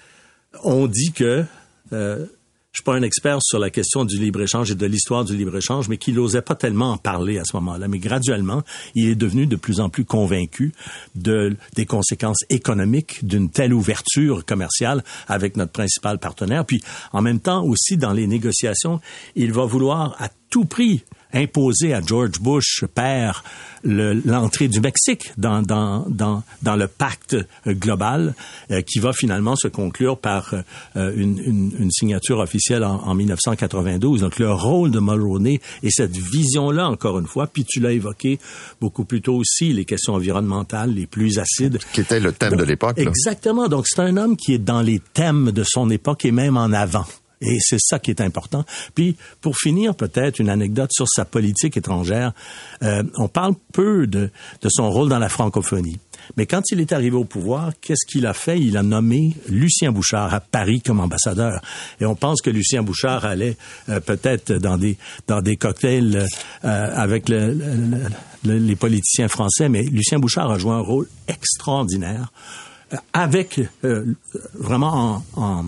on dit que euh, je suis pas un expert sur la question du libre-échange et de l'histoire du libre-échange, mais qu'il n'osait pas tellement en parler à ce moment-là. Mais graduellement, il est devenu de plus en plus convaincu de, des conséquences économiques d'une telle ouverture commerciale avec notre principal partenaire. Puis, en même temps, aussi, dans les négociations, il va vouloir à tout prix imposer à George Bush père l'entrée du Mexique dans, dans, dans, dans le pacte global euh, qui va finalement se conclure par euh, une, une, une, signature officielle en, en, 1992. Donc le rôle de Mulroney et cette vision-là, encore une fois, puis tu l'as évoqué beaucoup plus tôt aussi, les questions environnementales les plus acides. Qui était le thème de l'époque. Exactement. Donc c'est un homme qui est dans les thèmes de son époque et même en avant. Et c'est ça qui est important. Puis, pour finir, peut-être une anecdote sur sa politique étrangère. Euh, on parle peu de, de son rôle dans la francophonie. Mais quand il est arrivé au pouvoir, qu'est-ce qu'il a fait? Il a nommé Lucien Bouchard à Paris comme ambassadeur. Et on pense que Lucien Bouchard allait euh, peut-être dans des, dans des cocktails euh, avec le, le, les politiciens français, mais Lucien Bouchard a joué un rôle extraordinaire euh, avec vraiment en, en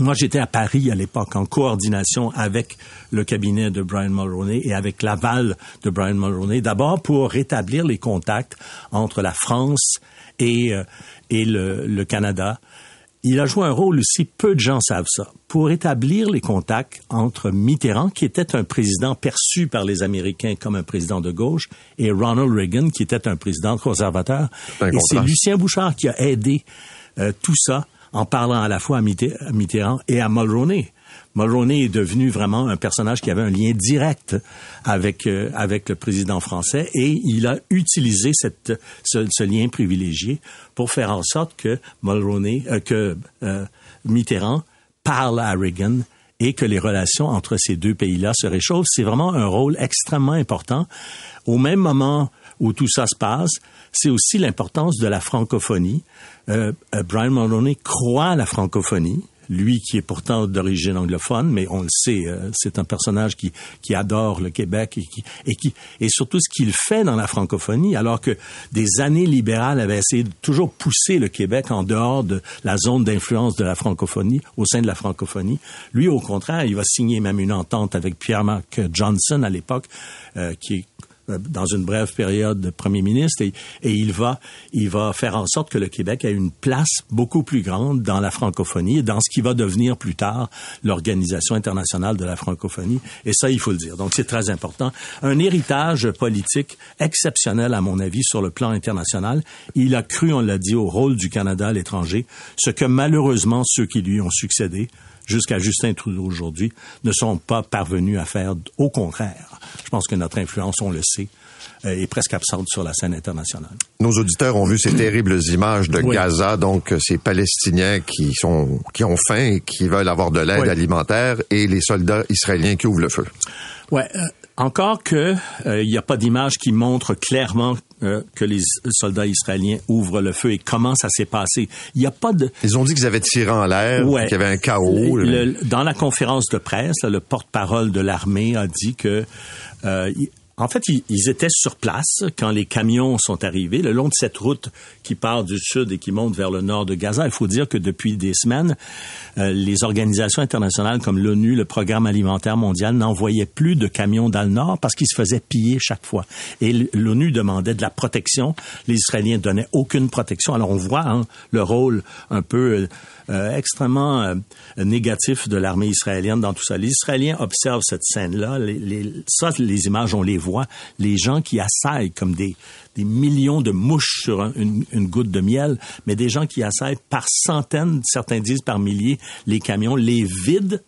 moi, j'étais à Paris à l'époque en coordination avec le cabinet de Brian Mulroney et avec l'aval de Brian Mulroney, d'abord pour rétablir les contacts entre la France et, euh, et le, le, Canada. Il a joué un rôle aussi, peu de gens savent ça, pour établir les contacts entre Mitterrand, qui était un président perçu par les Américains comme un président de gauche, et Ronald Reagan, qui était un président conservateur. Et c'est Lucien Bouchard qui a aidé euh, tout ça en parlant à la fois à Mitterrand et à Mulroney. Mulroney est devenu vraiment un personnage qui avait un lien direct avec euh, avec le président français et il a utilisé ce lien privilégié pour faire en sorte que Mulroney euh, que euh, Mitterrand parle à Reagan et que les relations entre ces deux pays-là se réchauffent. C'est vraiment un rôle extrêmement important. Au même moment où tout ça se passe, c'est aussi l'importance de la francophonie. Euh, euh, Brian Mulroney croit à la francophonie. Lui qui est pourtant d'origine anglophone, mais on le sait, euh, c'est un personnage qui, qui adore le Québec et qui, et qui et surtout ce qu'il fait dans la francophonie, alors que des années libérales avaient essayé de toujours pousser le Québec en dehors de la zone d'influence de la francophonie, au sein de la francophonie. Lui, au contraire, il va signer même une entente avec Pierre-Marc Johnson à l'époque, euh, qui dans une brève période de premier ministre et, et, il va il va faire en sorte que le Québec ait une place beaucoup plus grande dans la francophonie et dans ce qui va devenir plus tard l'organisation internationale de la francophonie. Et ça il faut le dire. Donc c'est très important. Un héritage politique exceptionnel à mon avis sur le plan international. Il a cru on l'a dit au rôle du Canada à l'étranger ce que malheureusement ceux qui lui ont succédé jusqu'à Justin Trudeau aujourd'hui, ne sont pas parvenus à faire. Au contraire, je pense que notre influence, on le sait, euh, est presque absente sur la scène internationale. Nos auditeurs ont vu ces terribles images de oui. Gaza, donc euh, ces Palestiniens qui sont qui ont faim et qui veulent avoir de l'aide oui. alimentaire et les soldats israéliens qui ouvrent le feu. Ouais, euh, encore que il n'y a pas d'image qui montre clairement euh, que les soldats israéliens ouvrent le feu et comment ça s'est passé. Il n'y a pas de... Ils ont dit qu'ils avaient tiré en l'air, ouais. qu'il y avait un chaos. Le, le, dans la conférence de presse, le porte-parole de l'armée a dit que euh, en fait, ils, étaient sur place quand les camions sont arrivés le long de cette route qui part du sud et qui monte vers le nord de Gaza. Il faut dire que depuis des semaines, euh, les organisations internationales comme l'ONU, le Programme alimentaire mondial n'envoyaient plus de camions dans le nord parce qu'ils se faisaient piller chaque fois. Et l'ONU demandait de la protection. Les Israéliens donnaient aucune protection. Alors on voit hein, le rôle un peu euh, extrêmement euh, négatif de l'armée israélienne dans tout ça. Les Israéliens observent cette scène-là. Les, les, ça, les images, on les voit les gens qui assaillent comme des, millions de mouches sur un, une, goutte de miel, mais des gens qui assaillent par centaines, certains disent par milliers, les camions, les vident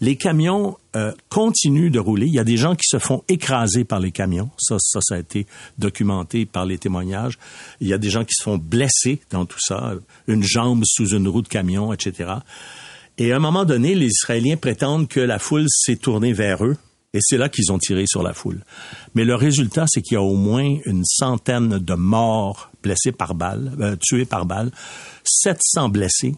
Les camions euh, continuent de rouler. Il y a des gens qui se font écraser par les camions. Ça, ça, ça a été documenté par les témoignages. Il y a des gens qui se font blesser dans tout ça, une jambe sous une roue de camion, etc. Et à un moment donné, les Israéliens prétendent que la foule s'est tournée vers eux. Et c'est là qu'ils ont tiré sur la foule. Mais le résultat, c'est qu'il y a au moins une centaine de morts blessés par balle, euh, tués par balle, 700 blessés.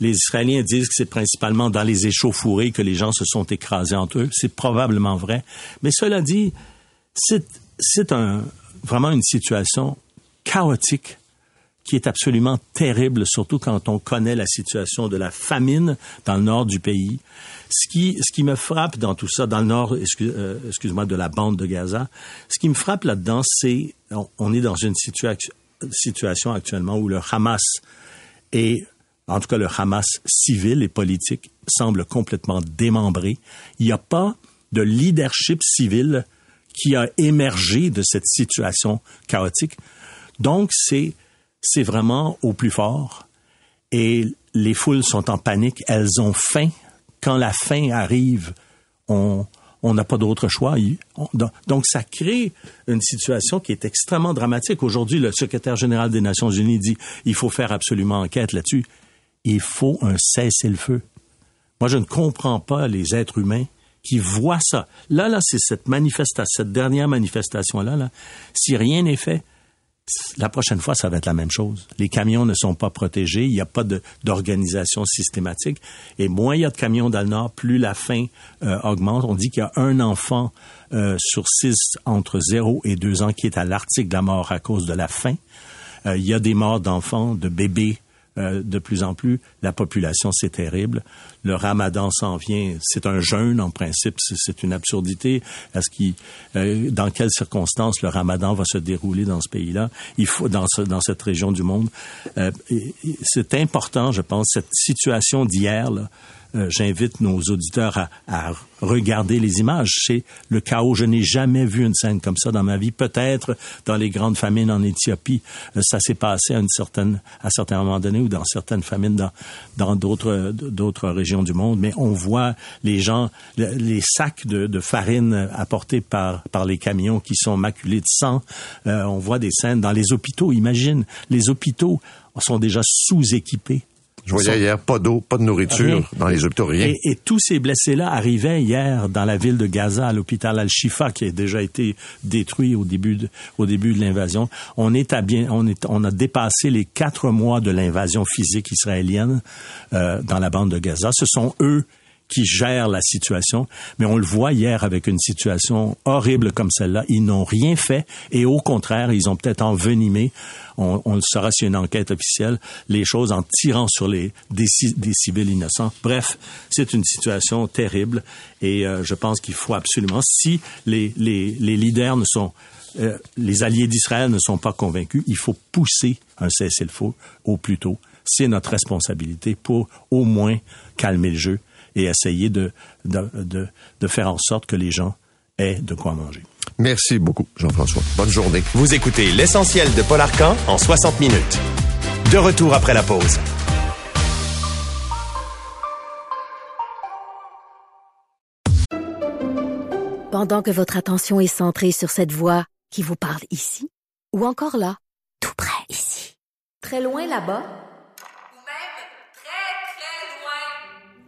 Les Israéliens disent que c'est principalement dans les échauffourées que les gens se sont écrasés entre eux. C'est probablement vrai. Mais cela dit, c'est, un, vraiment une situation chaotique qui est absolument terrible, surtout quand on connaît la situation de la famine dans le nord du pays. Ce qui, ce qui me frappe dans tout ça, dans le nord, euh, excuse-moi, de la bande de Gaza, ce qui me frappe là-dedans, c'est on, est dans une situa- situation actuellement où le Hamas et en tout cas le Hamas civil et politique semble complètement démembré. Il n'y a pas de leadership civil qui a émergé de cette situation chaotique. Donc c'est c'est vraiment au plus fort et les foules sont en panique, elles ont faim. Quand la faim arrive, on n'a pas d'autre choix. On- donc ça crée une situation qui est extrêmement dramatique. Aujourd'hui, le secrétaire général des Nations Unies dit il faut faire absolument enquête là-dessus. Il faut un cessez-le-feu. Moi, je ne comprends pas les êtres humains qui voient ça. Là, là, c'est cette manifestation, cette dernière manifestation-là, là. Si rien n'est fait, la prochaine fois, ça va être la même chose. Les camions ne sont pas protégés, il n'y a pas d'organisation systématique. Et moins il y a de camions dans le Nord, plus la faim euh, augmente. On dit qu'il y a un enfant euh, sur six entre 0 et 2 ans qui est à l'article de la mort à cause de la faim. Euh, il y a des morts d'enfants, de bébés euh, de plus en plus. La population, c'est terrible. Le ramadan s'en vient. C'est un jeûne, en principe. C'est- une absurdité. Est-ce qu'il, euh, dans quelles circonstances le ramadan va se dérouler dans ce pays-là? Il faut, dans, ce, dans cette région du monde. Euh, c'est important, je pense, cette situation d'hier, là, euh, j'invite nos auditeurs à, à regarder les images. C'est le chaos. Je n'ai jamais vu une scène comme ça dans ma vie. Peut-être dans les grandes famines en Éthiopie, euh, ça s'est passé à une certaine, à certains moments donnés ou dans certaines famines dans dans d'autres d'autres régions du monde. Mais on voit les gens, le- les sacs de, de farine apportés par par les camions qui sont maculés de sang. Euh, on voit des scènes dans les hôpitaux. Imagine, les hôpitaux sont déjà sous-équipés. Je voyais hier pas d'eau, pas de nourriture Rien. dans les hôpitaux, rien. Et, et tous ces blessés-là arrivaient hier dans la ville de Gaza, à l'hôpital Al-Shifa, qui a déjà été détruit au début de, au début de l'invasion. On est à bien, on est, on a dépassé les quatre mois de l'invasion physique israélienne euh, dans la bande de Gaza. Ce sont eux qui gèrent la situation, mais on le voit hier avec une situation horrible comme celle-là. Ils n'ont rien fait et au contraire, ils ont peut-être envenimé, on, on le saura a une enquête officielle, les choses en tirant sur les, des, des civils innocents. Bref, c'est une situation terrible et euh, je pense qu'il faut absolument, si les, les, les leaders ne sont euh, les alliés d'Israël ne sont pas convaincus, il faut pousser un cessez-le-feu au plus tôt. C'est notre responsabilité pour au moins calmer le jeu et essayer de, de, de, de faire en sorte que les gens aient de quoi manger. Merci beaucoup, Jean-François. Bonne journée. Vous écoutez l'essentiel de Paul Arcan en 60 minutes. De retour après la pause. Pendant que votre attention est centrée sur cette voix qui vous parle ici, ou encore là, tout près ici, très loin là-bas, Ou même très, très loin.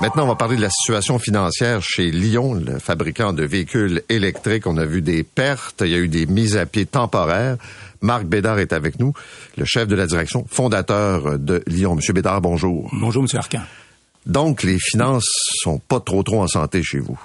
Maintenant, on va parler de la situation financière chez Lyon, le fabricant de véhicules électriques. On a vu des pertes, il y a eu des mises à pied temporaires. Marc Bédard est avec nous, le chef de la direction, fondateur de Lyon. Monsieur Bédard, bonjour. Bonjour, Monsieur Arcan. Donc, les finances sont pas trop trop en santé chez vous.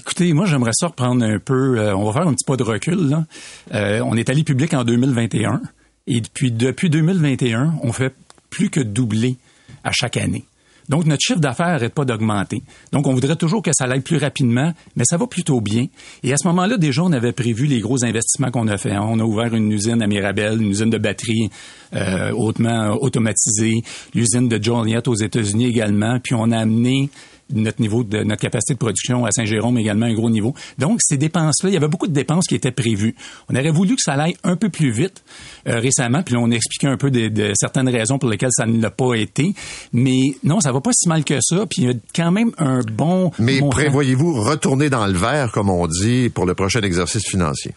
Écoutez, moi, j'aimerais ça reprendre un peu. euh, on va faire un petit pas de recul. Là. Euh, on est allé public en 2021 et depuis depuis 2021, on fait plus que doubler à chaque année. Donc, notre chiffre d'affaires n'arrête pas d'augmenter. Donc, on voudrait toujours que ça aille plus rapidement, mais ça va plutôt bien. Et à ce moment-là, déjà, on avait prévu les gros investissements qu'on a fait. On a ouvert une usine à Mirabel, une usine de batterie euh, hautement automatisée, l'usine de Joliet aux États-Unis également, puis on a amené notre niveau de notre capacité de production à Saint-Jérôme également un gros niveau. Donc ces dépenses-là, il y avait beaucoup de dépenses qui étaient prévues. On aurait voulu que ça aille un peu plus vite euh, récemment, puis là, on a expliqué un peu de, de, certaines raisons pour lesquelles ça ne l'a pas été. Mais non, ça va pas si mal que ça. Puis il y a quand même un bon. Mais prévoyez-vous retourner dans le vert, comme on dit, pour le prochain exercice financier?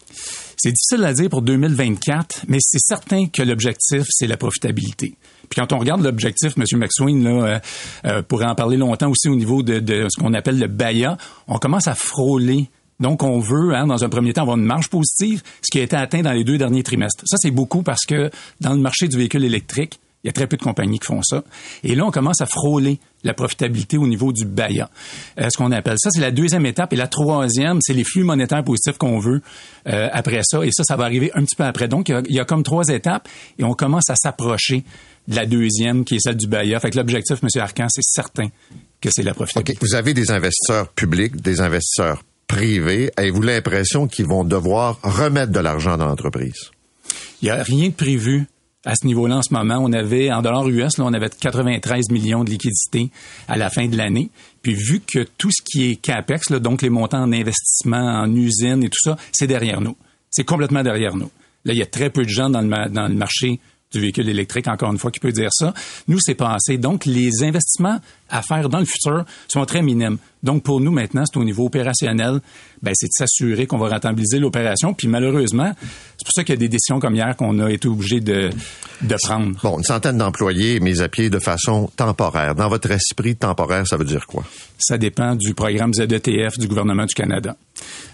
C'est difficile à dire pour 2024, mais c'est certain que l'objectif, c'est la profitabilité. Puis quand on regarde l'objectif, M. McSween là, euh, euh, pourrait en parler longtemps aussi au niveau de, de ce qu'on appelle le BAYA, on commence à frôler donc, on veut, hein, dans un premier temps, avoir une marge positive, ce qui a été atteint dans les deux derniers trimestres. Ça, c'est beaucoup parce que dans le marché du véhicule électrique, il y a très peu de compagnies qui font ça. Et là, on commence à frôler la profitabilité au niveau du BAYA. Euh, ce qu'on appelle ça, c'est la deuxième étape. Et la troisième, c'est les flux monétaires positifs qu'on veut euh, après ça. Et ça, ça va arriver un petit peu après. Donc, il y il y a comme trois étapes et on commence à s'approcher de la deuxième, qui est celle du BAYA. Fait que l'objectif, M. Arcan, c'est certain que c'est la profitabilité. OK. Vous avez des investisseurs publics, des investisseurs privés. Avez-vous l'impression qu'ils vont devoir remettre de l'argent dans l'entreprise? Il n'y a rien de prévu à ce niveau-là en ce moment. On avait, en dollars US, là, on avait 93 millions de liquidités à la fin de l'année. Puis vu que tout ce qui est CAPEX, là, donc les montants en investissement, en usine et tout ça, c'est derrière nous. C'est complètement derrière nous. Là, il y a très peu de gens dans le, dans le marché du véhicule électrique, encore une fois, qui peut dire ça. Nous, c'est passé. Donc, les investissements à faire dans le futur sont très minimes. Donc, pour nous, maintenant, c'est au niveau opérationnel, ben, c'est de s'assurer qu'on va rentabiliser l'opération. Puis, malheureusement, c'est pour ça qu'il y a des décisions comme hier qu'on a été obligé de, de prendre. Bon, une centaine d'employés mis à pied de façon temporaire. Dans votre esprit, temporaire, ça veut dire quoi? Ça dépend du programme ZETF du gouvernement du Canada.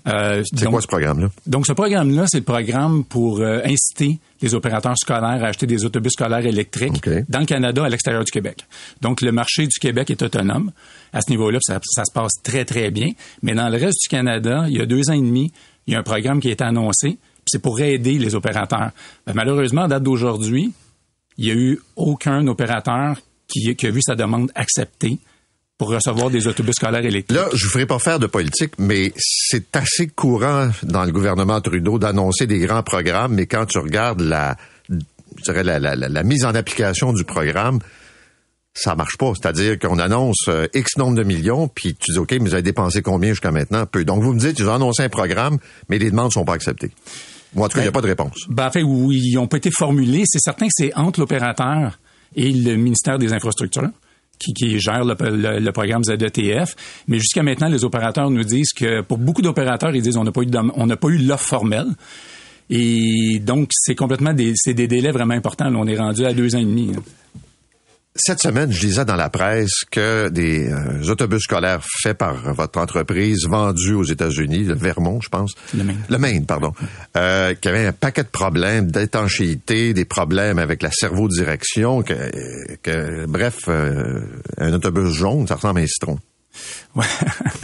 Euh, C'est quoi ce programme-là? Donc, ce programme-là, c'est le programme pour euh, inciter les opérateurs scolaires à acheter des autobus scolaires électriques dans le Canada, à l'extérieur du Québec. Donc, le marché du Québec est autonome à ce niveau-là, ça, ça se passe très, très bien. Mais dans le reste du Canada, il y a deux ans et demi, il y a un programme qui a été annoncé, c'est pour aider les opérateurs. Ben, malheureusement, à date d'aujourd'hui, il n'y a eu aucun opérateur qui, qui a vu sa demande acceptée pour recevoir des autobus scolaires électriques. Là, je vous ferai pas faire de politique, mais c'est assez courant dans le gouvernement Trudeau d'annoncer des grands programmes, mais quand tu regardes la, je dirais la, la- la- la mise en application du programme, ça marche pas. C'est-à-dire qu'on annonce euh, X nombre de millions, puis tu dis, OK, mais vous avez dépensé combien jusqu'à maintenant? Peu. Donc, vous me dites, ils ont annoncé un programme, mais les demandes sont pas acceptées. Ou en tout cas, il n'y a pas de réponse. Ben, en fait, oui, ils n'ont pas été formulés. C'est certain que c'est entre l'opérateur et le ministère des Infrastructures qui, qui gère le, le- le programme ZETF. Mais jusqu'à maintenant, les opérateurs nous disent que pour beaucoup d'opérateurs, ils disent on n'a pas eu on n'a pas eu l'offre formelle. Et donc, c'est complètement des, c'est des délais vraiment importants. Là, on est rendu à deux ans et demi. Cette semaine, je lisais dans la presse que des euh, autobus scolaires faits par votre entreprise, vendus aux États-Unis, le Vermont, je pense. Le Maine. Le Maine, pardon. Euh, qu'il y avait un paquet de problèmes d'étanchéité, des problèmes avec la cerveau-direction, que, que bref, euh, un autobus jaune, ça ressemble à un citron. Ouais.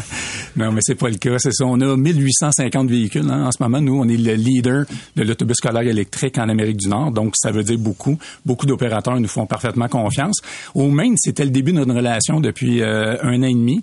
non, mais c'est pas le cas. C'est ça. On a 1850 véhicules hein, en ce moment. Nous, on est le leader de l'autobus scolaire électrique en Amérique du Nord. Donc, ça veut dire beaucoup. Beaucoup d'opérateurs nous font parfaitement confiance. Au Maine, c'était le début de notre relation depuis euh, un an et demi.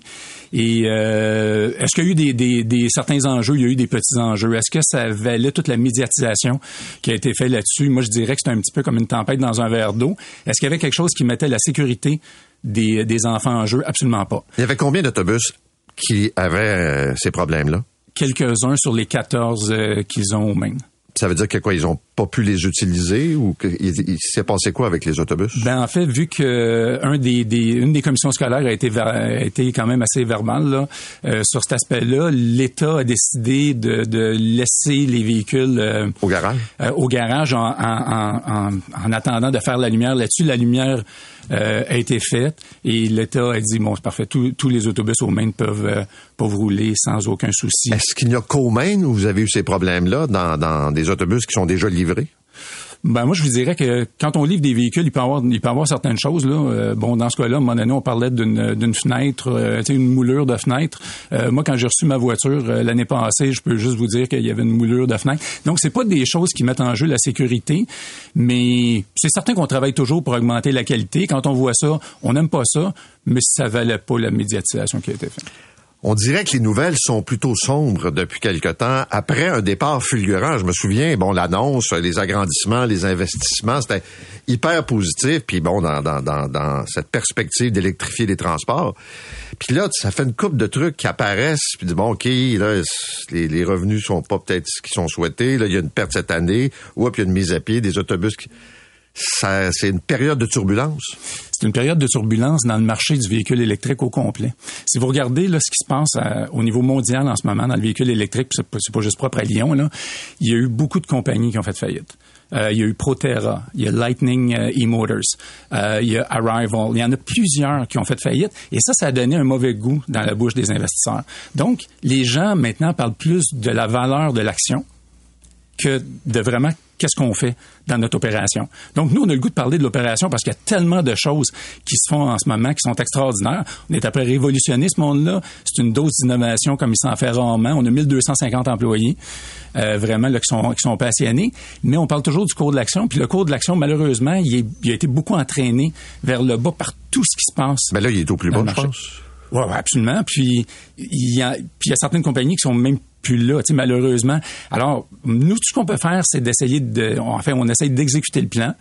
Et euh, est-ce qu'il y a eu des, des, des certains enjeux? Il y a eu des petits enjeux. Est-ce que ça valait toute la médiatisation qui a été faite là-dessus? Moi, je dirais que c'est un petit peu comme une tempête dans un verre d'eau. Est-ce qu'il y avait quelque chose qui mettait la sécurité des, des enfants en jeu? Absolument pas. Il y avait combien d'autobus qui avaient euh, ces problèmes-là? quelques-uns sur les 14 euh, qu'ils ont au Maine. Ça veut dire que quoi, ils ont pas pu les utiliser ou il, il s'est passé quoi avec les autobus? Ben en fait, vu que un des, des une des commissions scolaires a été a été quand même assez verbale là, euh, sur cet aspect-là, l'État a décidé de, de laisser les véhicules euh, Au garage? euh, au garage en, en, en, en- en attendant de faire la lumière là-dessus. La lumière euh, a été faite et l'État a dit bon c'est parfait, tous, les autobus au Maine peuvent euh, rouler sans aucun souci. Est-ce qu'il n'y a qu'au Maine où vous avez eu ces problèmes-là dans, dans des autobus qui sont déjà livrés? Ben moi je vous dirais que quand on livre des véhicules, il peut avoir il peut avoir certaines choses là. Euh, bon dans ce cas-là, à un moment donné, on parlait d'une fenêtre, euh, une moulure de fenêtre. Euh, moi quand j'ai reçu ma voiture l'année passée, je peux juste vous dire qu'il y avait une moulure de fenêtre. Donc c'est pas des choses qui mettent en jeu la sécurité, mais c'est certain qu'on travaille toujours pour augmenter la qualité. Quand on voit ça, on n'aime pas ça, mais ça valait pas la médiatisation qui a été faite. On dirait que les nouvelles sont plutôt sombres depuis quelque temps. Après un départ fulgurant, je me souviens, bon, l'annonce, les agrandissements, les investissements, c'était hyper positif. Puis bon, dans, cette perspective d'électrifier les transports. Puis là, ça fait une coupe de trucs qui apparaissent. Puis bon, ok, là, les, revenus sont pas peut-être ce qu'ils sont souhaités. Là, il y a une perte cette année. Ou il y a une mise à pied, des autobus qui c'est une période de turbulence. C'est une période de turbulence dans le marché du véhicule électrique au complet. Si vous regardez ce qui se passe au niveau mondial en ce moment dans le véhicule électrique, c'est pas, pas juste propre à Lyon, il y a eu beaucoup de compagnies qui ont fait faillite. Euh, il y a eu Proterra, il y a Lightning euh, E-Motors, euh, il y a Arrival. Il y en a plusieurs qui ont fait faillite. Et ça, ça a donné un mauvais goût dans la bouche des investisseurs. Donc, les gens maintenant parlent plus de la valeur de l'action que de vraiment qu'est-ce qu'on fait dans notre opération. Donc, nous, on a le goût de parler de l'opération parce qu'il y a tellement de choses qui se font en ce moment qui sont extraordinaires. On est après révolutionner ce monde-là. C'est une dose d'innovation comme il s'en fait rarement. On a 1250 employés, euh, vraiment, là, qui sont, qui sont passionnés. Mais on parle toujours du cours de l'action. Puis le cours de l'action, malheureusement, il, il, a été beaucoup entraîné vers le bas par tout ce qui se passe. Mais là, il est au plus bas, je pense. Oui, ouais, absolument. Puis il y a, puis il y a certaines compagnies qui sont même plus là, malheureusement. Alors, nous, tout ce qu'on peut faire, c'est d'essayer de, enfin, on essaye d'exécuter le plan.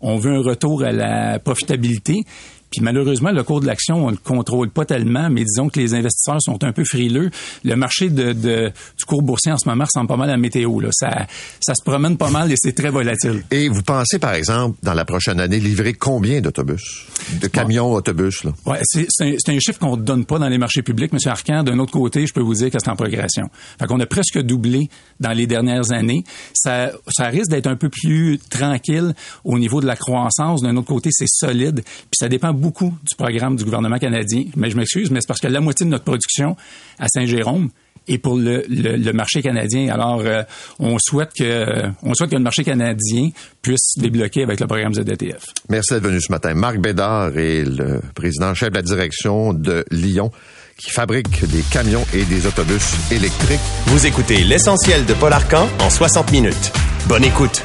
On veut un retour à la profitabilité. Puis malheureusement, le cours de l'action, on le contrôle pas tellement, mais disons que les investisseurs sont un peu frileux. Le marché de, de du cours boursier en ce moment ressemble pas mal à la météo. Là. Ça, ça se promène pas mal et c'est très volatile. Et vous pensez, par exemple, dans la prochaine année, livrer combien d'autobus, de camions autobus? Là? Ouais, c'est, un, un, chiffre qu'on ne donne pas dans les marchés publics, M. Arcan. D'un autre côté, je peux vous dire que c'est en progression. Fait qu'on a presque doublé dans les dernières années. Ça, ça risque d'être un peu plus tranquille au niveau de la croissance. D'un autre côté, c'est solide. Puis ça dépend beaucoup du programme du gouvernement canadien. Mais je m'excuse, mais c'est parce que la moitié de notre production à Saint-Jérôme est pour le, le, marché canadien. Alors, euh, on souhaite que on souhaite que le marché canadien puisse débloquer avec le programme ZDTF. Merci d'être venu ce matin. Marc Bédard est le président-chef de la direction de Lyon qui fabrique des camions et des autobus électriques. Vous écoutez l'essentiel de Paul Arcan en 60 minutes. Bonne écoute.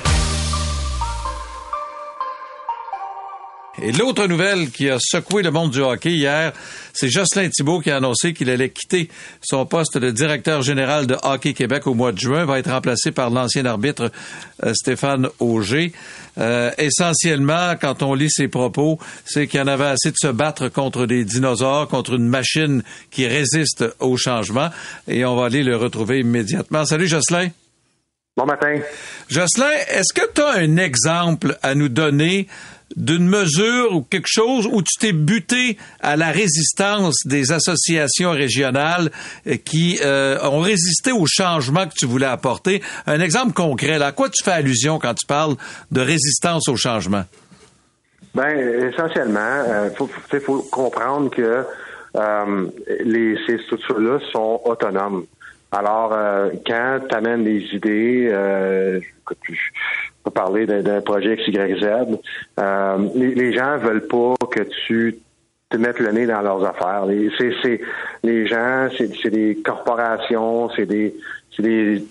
Et l'autre nouvelle qui a secoué le monde du hockey hier, c'est Jocelyn Thibault qui a annoncé qu'il allait quitter son poste de directeur général de Hockey Québec au mois de juin, va être remplacé par l'ancien arbitre euh, Stéphane Auger. Euh, essentiellement, quand on lit ses propos, c'est qu'il y en avait assez de se battre contre des dinosaures, contre une machine qui résiste au changement. Et on va aller le retrouver immédiatement. Salut Jocelyn. Bon matin. Jocelyn, est-ce que tu as un exemple à nous donner d'une mesure ou quelque chose où tu t'es buté à la résistance des associations régionales euh, qui euh, ont résisté au changement que tu voulais apporter. Un exemple concret, là, à quoi tu fais allusion quand tu parles de résistance au changement? Ben, essentiellement, il euh, faut, comprendre que les, ces structures-là sont autonomes. Alors, quand tu amènes des idées, écoute, parler d'un projet XYZ. Euh, les, les gens veulent pas que tu te mettes le nez dans leurs affaires. C'est les gens, c'est des corporations, c'est des, des,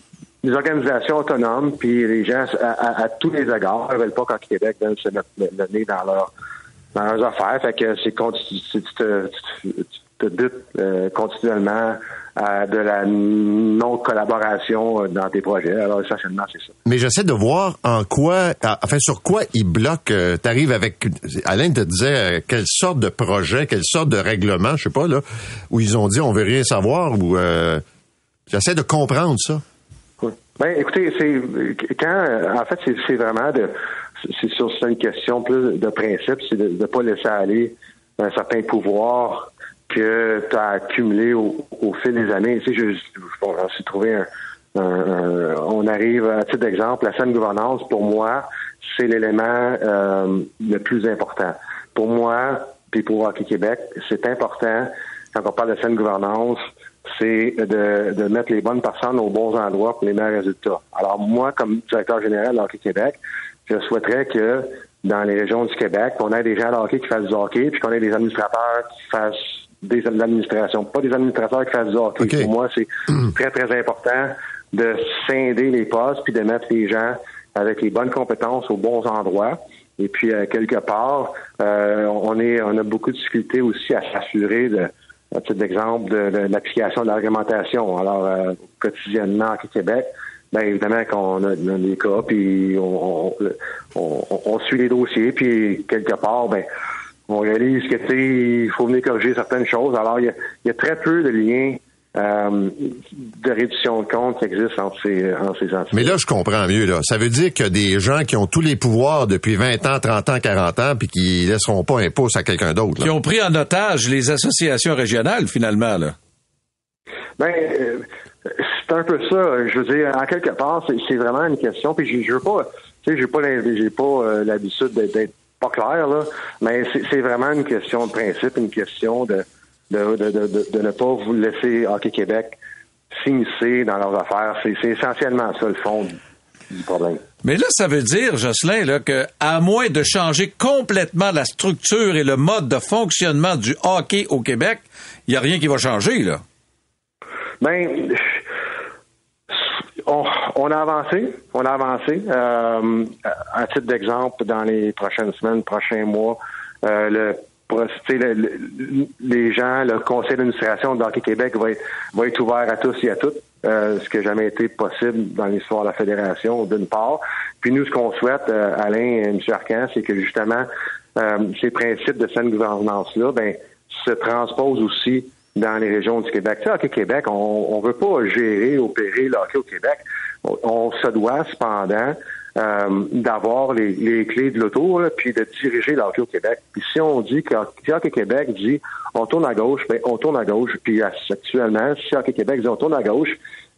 des organisations autonomes, puis les gens à, tous les égards ne veulent pas qu'en Québec se mettre le, nez dans, dans leurs affaires. Fait que c'est tu te butes euh, continuellement de la non-collaboration euh, dans tes projets. Alors, essentiellement, c'est ça. Mais j'essaie de voir en quoi, enfin, sur quoi ils bloquent. Euh, tu arrives avec, Alain te disait, euh, quelle sorte de projet, quelle sorte de règlement, je sais pas, là, où ils ont dit on veut rien savoir, ou j'essaie de comprendre ça. Ben, écoutez, c'est quand, en fait, c'est vraiment de, c'est sur une question plus de principe, c'est de ne pas laisser aller un certain pouvoir que tu as accumulé au, fil des années. Tu sais, je, on s'est trouvé un, on arrive, à titre d'exemple, la saine gouvernance, pour moi, c'est l'élément euh, le plus important. Pour moi, puis pour Hockey Québec, c'est important, quand on parle de saine gouvernance, c'est de, de mettre les bonnes personnes aux bons endroits pour les meilleurs résultats. Alors moi, comme directeur général de Hockey Québec, je souhaiterais que dans les régions du Québec, on ait des gens de hockey qui fassent du hockey, puis qu'on ait des administrateurs qui fassent des de l'administration, pas des administrateurs qui fassent du hockey. Pour moi, c'est très, très important de scinder les postes puis de mettre les gens avec les bonnes compétences aux bons endroits. Et puis, euh, quelque part, euh, on, est, on a beaucoup de difficultés aussi à s'assurer de, à titre d'exemple, de, de, l'application de l'argumentation. Alors, euh, quotidiennement au Québec, bien évidemment qu'on a, des cas, puis on, on, on, suit les dossiers, puis quelque part, ben on réalise que il faut venir corriger certaines choses. Alors, il y a, il y a très peu de liens euh, de réduction de compte qui existe entre ces, entre ces entités. Mais là, je comprends mieux. Là. Ça veut dire qu'il y a des gens qui ont tous les pouvoirs depuis 20 ans, 30 ans, 40 ans, puis qui laisseront pas un pouce à quelqu'un d'autre. Qui ont pris en otage les associations régionales, finalement. Là. Ben, euh, c'est un peu ça. Je veux dire, en quelque part, c'est vraiment une question. Puis je, je veux pas, tu sais, j'ai pas, j'ai pas euh, l'habitude d'être pas clair là, mais c'est vraiment une question de principe, une question de de, de, de, de ne pas vous laisser Hockey Québec s'immiscer dans leurs affaires. C'est essentiellement ça le fond du problème. Mais là, ça veut dire, Jocelyn, là, que à moins de changer complètement la structure et le mode de fonctionnement du hockey au Québec, il n'y a rien qui va changer, là. Ben, on, on a avancé, on a avancé. Euh, à titre d'exemple, dans les prochaines semaines, prochains mois, euh, le pour les gens, le conseil d'administration de Québec va être, va être ouvert à tous et à toutes, euh, ce qui n'a jamais été possible dans l'histoire de la fédération, d'une part. Puis nous, ce qu'on souhaite, euh, Alain et M. Arcan, c'est que justement, euh, ces principes de saine gouvernance-là, ben, se transposent aussi dans les régions du Québec. Tu sais, Hockey Québec, on ne veut pas gérer, opérer le hockey au Québec. On se doit cependant euh, d'avoir les, les, clés de l'auto, puis de diriger l'hockey au Québec. Puis si on dit que Hockey Québec dit on tourne à gauche, ben on tourne à gauche. Puis actuellement, si Hockey Québec dit on tourne à gauche,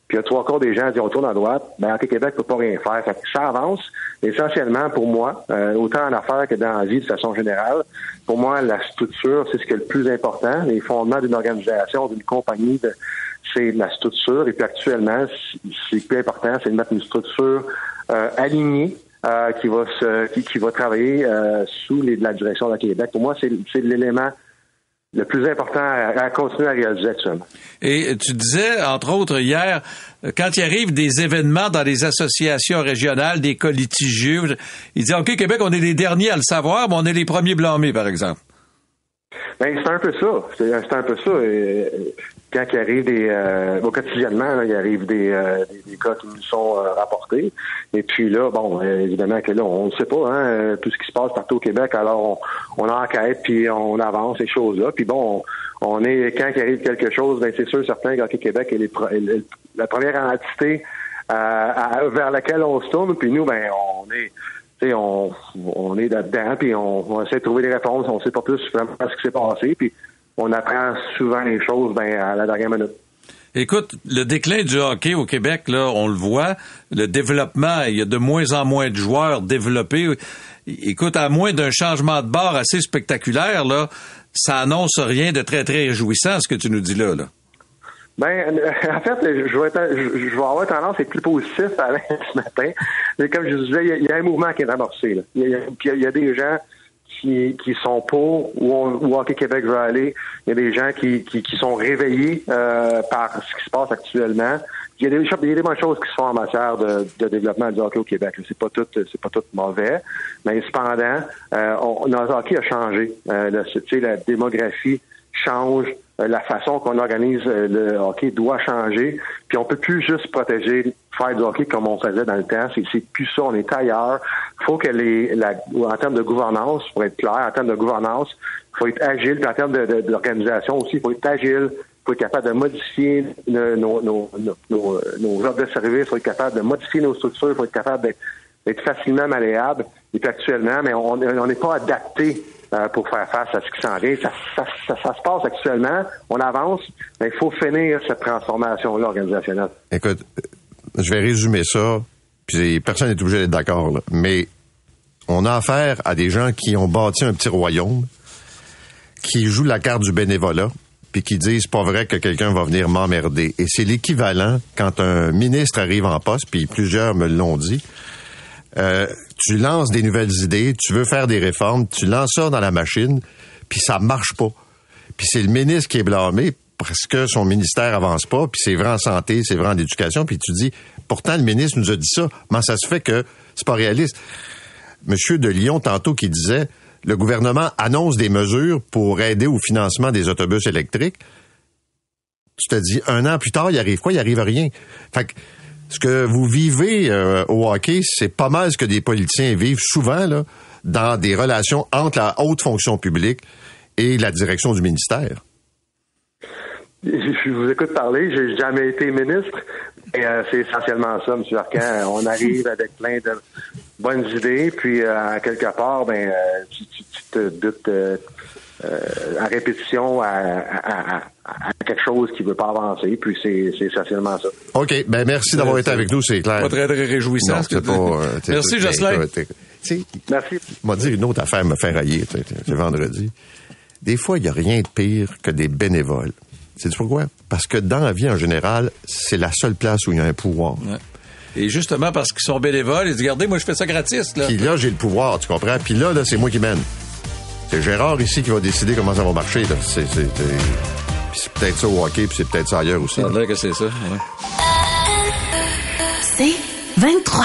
puis il y a trois quarts des gens qui disent on tourne à droite, ben Hockey Québec peut pas rien faire. ça avance. Essentiellement, pour moi, euh, autant en affaires que dans la vie de façon générale, pour moi, la structure, c'est ce qui est le plus important. Les fondements d'une organisation, d'une compagnie, c'est la structure. Et puis actuellement, ce qui est plus important, c'est de mettre une structure euh, aligné euh, qui va se qui, va travailler euh, sous les, la direction de Québec. Pour moi, c'est l'élément le plus important à, continuer à réaliser actuellement. Et tu disais, entre autres, hier, quand il arrive des événements dans les associations régionales, des cas litigieux, il dit, OK, Québec, on est les derniers à le savoir, mais on est les premiers blâmés, par exemple. Ben, c'est un peu ça. C'est un peu ça quand il arrive des euh, quotidiennement, il arrive des, euh, des, cas qui nous sont euh, rapportés. Et puis là, bon, évidemment que là, on ne sait pas hein, tout ce qui se passe partout au Québec. Alors on, on enquête puis on avance ces choses-là. Puis bon, on, est quand il arrive quelque chose, ben c'est sûr certain qu'Hockey Québec est, les, la première entité vers laquelle on se tourne. Puis nous, ben on est on, on est là-dedans, puis on, on, essaie de trouver des réponses. On sait pas plus vraiment ce qui s'est passé. Puis on apprend souvent les choses ben, à la dernière minute. Écoute, le déclin du hockey au Québec, là, on le voit. Le développement, il y a de moins en moins de joueurs développés. Écoute, à moins d'un changement de bord assez spectaculaire, là, ça annonce rien de très, très réjouissant, ce que tu nous dis là. là. Ben, en fait, je vais, je, vais avoir tendance à être plus positif ce matin. Mais comme je disais, il y, a, un mouvement qui est amorcé. Il, y a, il y a des gens qui, qui sont pour où, Hockey Québec veut aller. Il y a des gens qui, qui, qui sont réveillés euh, par ce qui se passe actuellement. Il y a des, il y a des bonnes choses qui se font en matière de, de développement du hockey au Québec. C'est pas tout, c'est pas tout mauvais, mais cependant, euh, on, notre hockey a changé. Euh, le, la démographie change. Euh, la façon qu'on organise euh, le hockey doit changer. Puis on peut plus juste protéger, faire du hockey comme on faisait dans le temps. C'est plus ça, on est ailleurs. Il faut que les, la, en termes de gouvernance, pour être clair, en termes de gouvernance, faut être agile. Puis en termes d'organisation aussi, il faut être agile. Il faut être capable de modifier nos, nos, nos, nos, nos offres de services. Il faut être capable de modifier nos structures. Faut être capable d'être facilement malléable. Et actuellement, mais on n'est pas adapté euh, pour faire face à ce qui s'en vient. Ça, ça, se passe actuellement, on avance, mais il faut finir cette transformation-là organisationnelle. Écoute, je vais résumer ça, puis personne n'est obligé d'être d'accord, mais on a affaire à des gens qui ont bâti un petit royaume, qui jouent la carte du bénévolat, puis qui disent pas vrai que quelqu'un va venir m'emmerder. Et c'est l'équivalent quand un ministre arrive en poste, puis plusieurs me l'ont dit, euh, tu lances des nouvelles idées, tu veux faire des réformes, tu lances ça dans la machine, puis ça marche pas. Puis c'est le ministre qui est blâmé parce que son ministère avance pas, puis c'est vrai en santé, c'est vrai en éducation, puis tu dis, pourtant le ministre nous a dit ça, mais ça se fait que c'est pas réaliste. Monsieur de Lyon, tantôt, qui disait, le gouvernement annonce des mesures pour aider au financement des autobus électriques. Tu te dis, un an plus tard, il arrive quoi? Il arrive rien. Fait que, ce que vous vivez euh, au hockey, c'est pas mal ce que des politiciens vivent souvent là, dans des relations entre la haute fonction publique et la direction du ministère. Je vous écoute parler, j'ai jamais été ministre, mais euh, c'est essentiellement ça, M. Arcan. On arrive avec plein de bonnes idées, puis euh, quelque part, ben, euh, tu, tu, tu te doutes à répétition à, à, à, à quelque chose qui veut pas avancer, puis c'est c'est essentiellement ça. OK, ben merci d'avoir été avec nous, c'est clair. Pas très, très réjouissant, Non, c'est pas, euh, Merci, Jocelyn. Merci. m'a dit une autre affaire me fait railler, c'est vendredi. Des fois, il n'y a rien de pire que des bénévoles. C'est pourquoi? Parce que dans la vie en général, c'est la seule place où il y a un pouvoir. Ouais. Et justement, parce qu'ils sont bénévoles, ils disent, regardez, moi, je fais ça gratis, là. Puis là, j'ai le pouvoir, tu comprends? Puis là, là, c'est moi qui mène. C'est Gérard ici qui va décider comment ça va marcher. Là. C'est, c'est, c'est- Puis c'est peut-être ça au hockey, puis c'est peut-être ça ailleurs aussi. Ça a l'air que c'est ça, ouais. C'est 23.